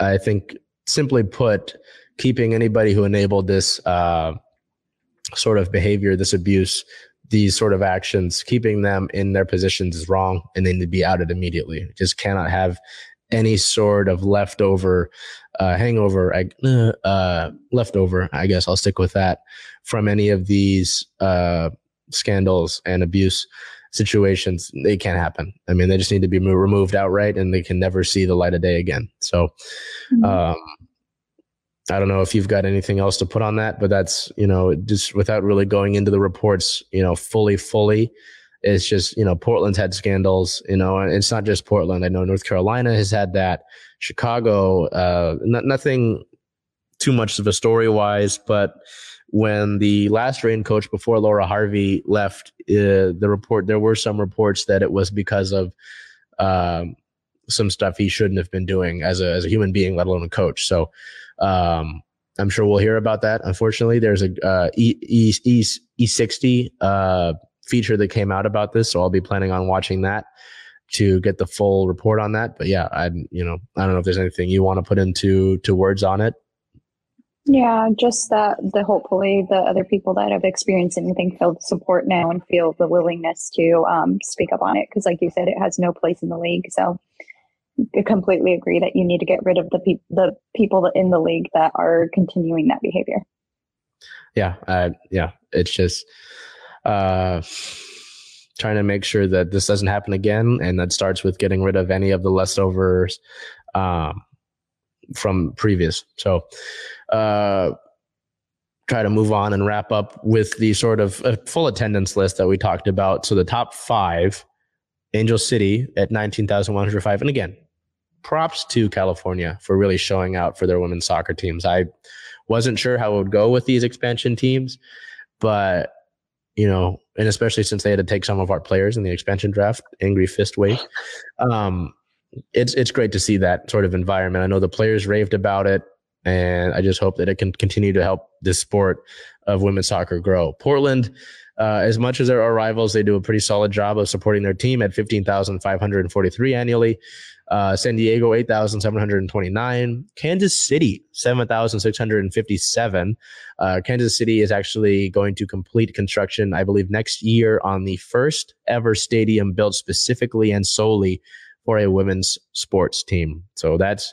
I think simply put, keeping anybody who enabled this uh, sort of behavior, this abuse, these sort of actions, keeping them in their positions is wrong and they need to be outed immediately. Just cannot have any sort of leftover uh, hangover, uh, leftover, I guess I'll stick with that, from any of these uh, scandals and abuse situations, they can't happen. I mean, they just need to be removed outright and they can never see the light of day again. So, mm-hmm. um, I don't know if you've got anything else to put on that, but that's, you know, just without really going into the reports, you know, fully, fully. It's just, you know, Portland's had scandals, you know, and it's not just Portland. I know North Carolina has had that. Chicago, uh, not, nothing too much of a story wise, but when the last Reign coach before Laura Harvey left, uh, the report there were some reports that it was because of um, some stuff he shouldn't have been doing as a as a human being, let alone a coach. So um, I'm sure we'll hear about that. Unfortunately, there's a uh, E E E E60 uh, feature that came out about this, so I'll be planning on watching that to get the full report on that. But yeah, I you know I don't know if there's anything you want to put into to words on it. Yeah, just that the hopefully the other people that have experienced anything feel the support now and feel the willingness to um, speak up on it because, like you said, it has no place in the league. So I completely agree that you need to get rid of the pe- the people in the league that are continuing that behavior. Yeah, yeah, it's just uh, trying to make sure that this doesn't happen again, and that starts with getting rid of any of the leftovers um, from previous. So, uh, try to move on and wrap up with the sort of uh, full attendance list that we talked about. So the top five. Angel City at 19,105. And again, props to California for really showing out for their women's soccer teams. I wasn't sure how it would go with these expansion teams, but you know, and especially since they had to take some of our players in the expansion draft, angry fist wave. Um, it's it's great to see that sort of environment. I know the players raved about it, and I just hope that it can continue to help this sport of women's soccer grow. Portland uh, as much as there are rivals, they do a pretty solid job of supporting their team at 15,543 annually. Uh, San Diego, 8,729. Kansas City, 7,657. Uh, Kansas City is actually going to complete construction, I believe, next year on the first ever stadium built specifically and solely for a women's sports team. So that's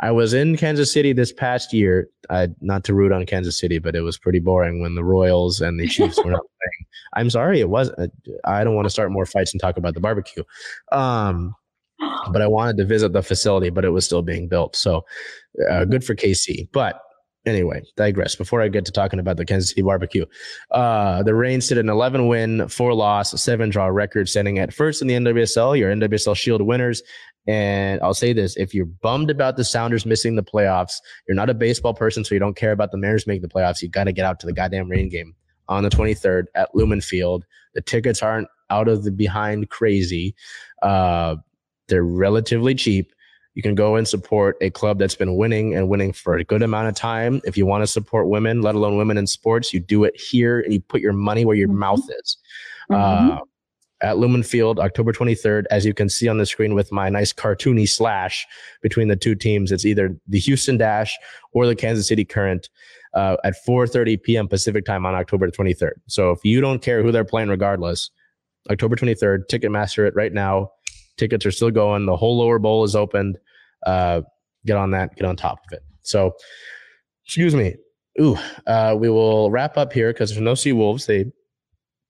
I was in Kansas City this past year. I, not to root on Kansas City, but it was pretty boring when the Royals and the Chiefs were not (laughs) playing. I'm sorry, it wasn't. I don't want to start more fights and talk about the barbecue. Um, but I wanted to visit the facility, but it was still being built. So uh, good for KC. But anyway, digress. Before I get to talking about the Kansas City barbecue, uh, the Reigns did an 11 win, four loss, seven draw record, standing at first in the NWSL. Your NWSL Shield winners and I'll say this if you're bummed about the Sounders missing the playoffs, you're not a baseball person, so you don't care about the Mariners making the playoffs. You got to get out to the goddamn Reign game on the 23rd at Lumen Field. The tickets aren't out of the behind crazy. Uh, they're relatively cheap. You can go and support a club that's been winning and winning for a good amount of time. If you want to support women, let alone women in sports, you do it here and you put your money where your mm-hmm. mouth is. Mm-hmm. Uh, at Lumen Field, October 23rd. As you can see on the screen with my nice cartoony slash between the two teams, it's either the Houston Dash or the Kansas City Current uh, at 4:30 p.m. Pacific time on October 23rd. So if you don't care who they're playing, regardless, October 23rd, Ticketmaster it right now. Tickets are still going. The whole lower bowl is opened. Uh, get on that. Get on top of it. So, excuse me. Ooh, uh, we will wrap up here because there's no Sea Wolves. They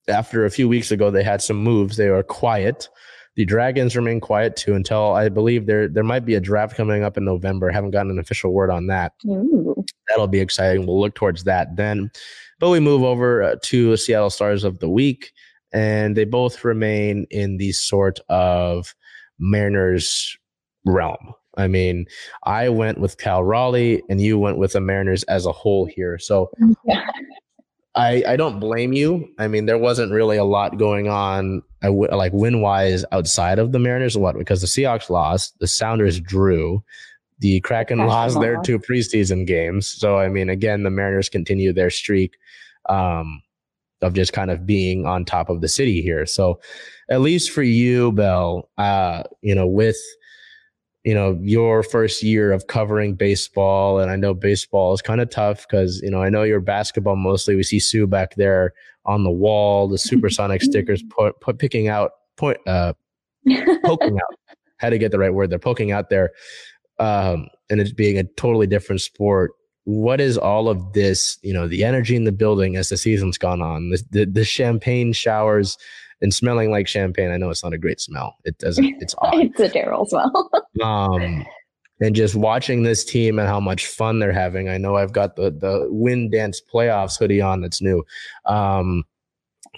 after a few weeks ago, they had some moves. They are quiet. The Dragons remain quiet too until I believe there there might be a draft coming up in November. I haven't gotten an official word on that. Ooh. That'll be exciting. We'll look towards that then. But we move over uh, to Seattle Stars of the Week, and they both remain in the sort of Mariners realm. I mean, I went with Cal Raleigh, and you went with the Mariners as a whole here. So. Yeah. (laughs) I, I don't blame you. I mean, there wasn't really a lot going on, uh, like win wise outside of the Mariners. What? Because the Seahawks lost, the Sounders drew, the Kraken lost their two preseason games. So, I mean, again, the Mariners continue their streak um, of just kind of being on top of the city here. So, at least for you, Bell, uh, you know, with you know your first year of covering baseball and i know baseball is kind of tough because you know i know you're basketball mostly we see sue back there on the wall the supersonic (laughs) stickers put, put picking out point uh poking out (laughs) how to get the right word they're poking out there um and it's being a totally different sport what is all of this you know the energy in the building as the season's gone on the, the, the champagne showers and smelling like champagne. I know it's not a great smell. It doesn't. (laughs) It's odd. it's a terrible smell. (laughs) um, and just watching this team and how much fun they're having. I know I've got the the Wind Dance Playoffs hoodie on that's new. Um,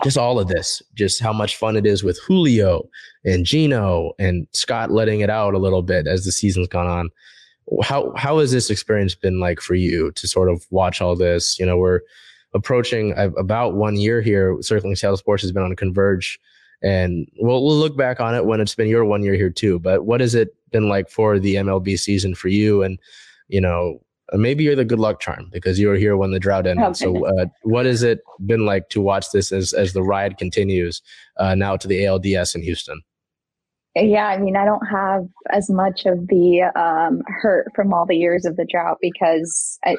just all of this, just how much fun it is with Julio and Geno and Scott letting it out a little bit as the season's gone on. How how has this experience been like for you to sort of watch all this? You know, we're approaching about one year here. Circling Seattle Sports has been on a Converge, and we'll we'll look back on it when it's been your one year here too. But what has it been like for the MLB season for you? And you know, maybe you're the good luck charm because you were here when the drought ended. So, (laughs) uh, what has it been like to watch this as as the ride continues uh, now to the ALDS in Houston? Yeah, I mean, I don't have as much of the um, hurt from all the years of the drought because I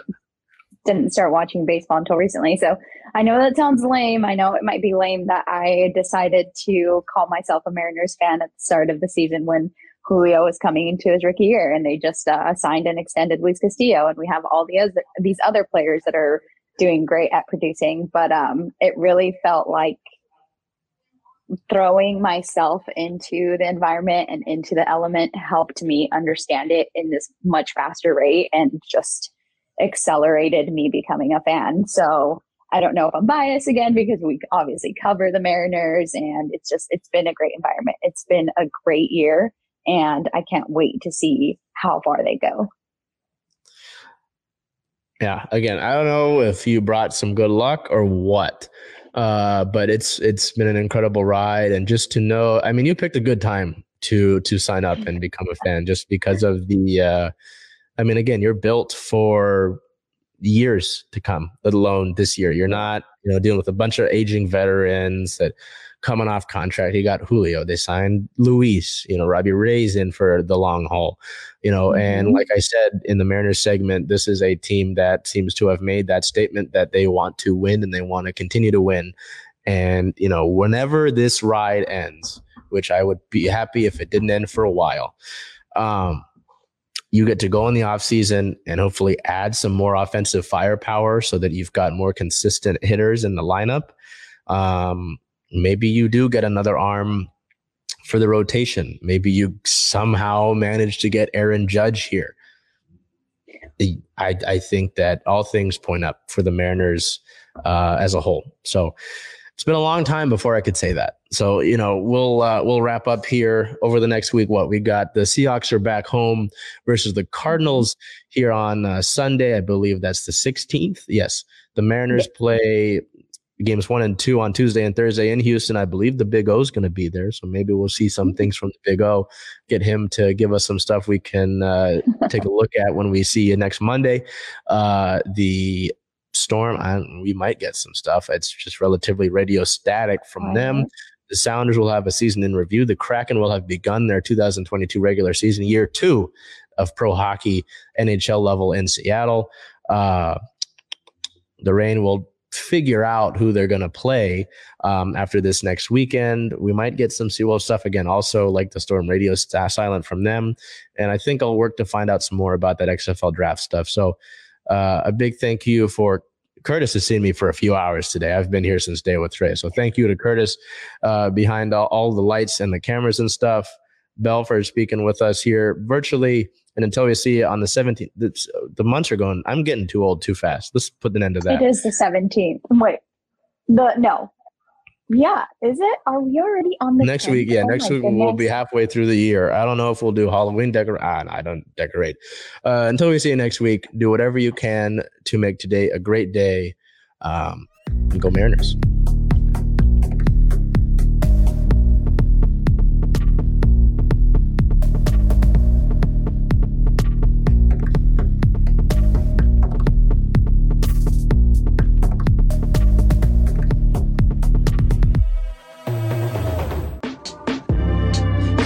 didn't start watching baseball until recently. So I know that sounds lame. I know it might be lame that I decided to call myself a Mariners fan at the start of the season when Julio was coming into his rookie year and they just uh, signed and extended Luis Castillo. And we have all the other, these other players that are doing great at producing. But um, it really felt like throwing myself into the environment and into the element helped me understand it in this much faster rate and just accelerated me becoming a fan. So I don't know if I'm biased again because we obviously cover the Mariners and it's just, it's been a great environment. It's been a great year and I can't wait to see how far they go. Yeah, again, I don't know if you brought some good luck or what. Uh, but it's it's been an incredible ride, and just to know, I mean, you picked a good time to to sign up and become a fan, just because of the. Uh, I mean, again, you're built for years to come, let alone this year. You're not, you know, dealing with a bunch of aging veterans that coming off contract. He got Julio. They signed Luis. You know, Robbie Ray's in for the long haul. You know, mm-hmm. and like I said in the Mariners segment, this is a team that seems to have made that statement that they want to win and they want to continue to win. And you know, whenever this ride ends, which I would be happy if it didn't end for a while. Um, you get to go in the offseason and hopefully add some more offensive firepower so that you've got more consistent hitters in the lineup. Um, Maybe you do get another arm for the rotation. Maybe you somehow manage to get Aaron Judge here. I, I think that all things point up for the Mariners uh, as a whole. So it's been a long time before I could say that. So you know we'll uh, we'll wrap up here over the next week. What we got the Seahawks are back home versus the Cardinals here on uh, Sunday. I believe that's the 16th. Yes, the Mariners play games one and two on Tuesday and Thursday in Houston. I believe the Big O is going to be there, so maybe we'll see some things from the Big O. Get him to give us some stuff we can uh, (laughs) take a look at when we see you next Monday. Uh, the Storm, I, we might get some stuff. It's just relatively radio static from them. The Sounders will have a season in review. The Kraken will have begun their 2022 regular season, year two of pro hockey, NHL level in Seattle. Uh, the Reign will figure out who they're going to play um, after this next weekend. We might get some Seawolf stuff again, also like the Storm Radio silent from them. And I think I'll work to find out some more about that XFL draft stuff. So uh, a big thank you for Curtis has seen me for a few hours today. I've been here since day with Trey. So thank you to Curtis uh, behind all, all the lights and the cameras and stuff. Belford speaking with us here virtually and until we see it on the 17th, the, the months are going. I'm getting too old too fast. Let's put an end to that. It is the 17th. Wait, the no. Yeah, is it? Are we already on the next 10th? week? Yeah, oh next week goodness. we'll be halfway through the year. I don't know if we'll do Halloween decor. Ah, I don't decorate. Uh, until we see you next week, do whatever you can to make today a great day. Um, and go Mariners.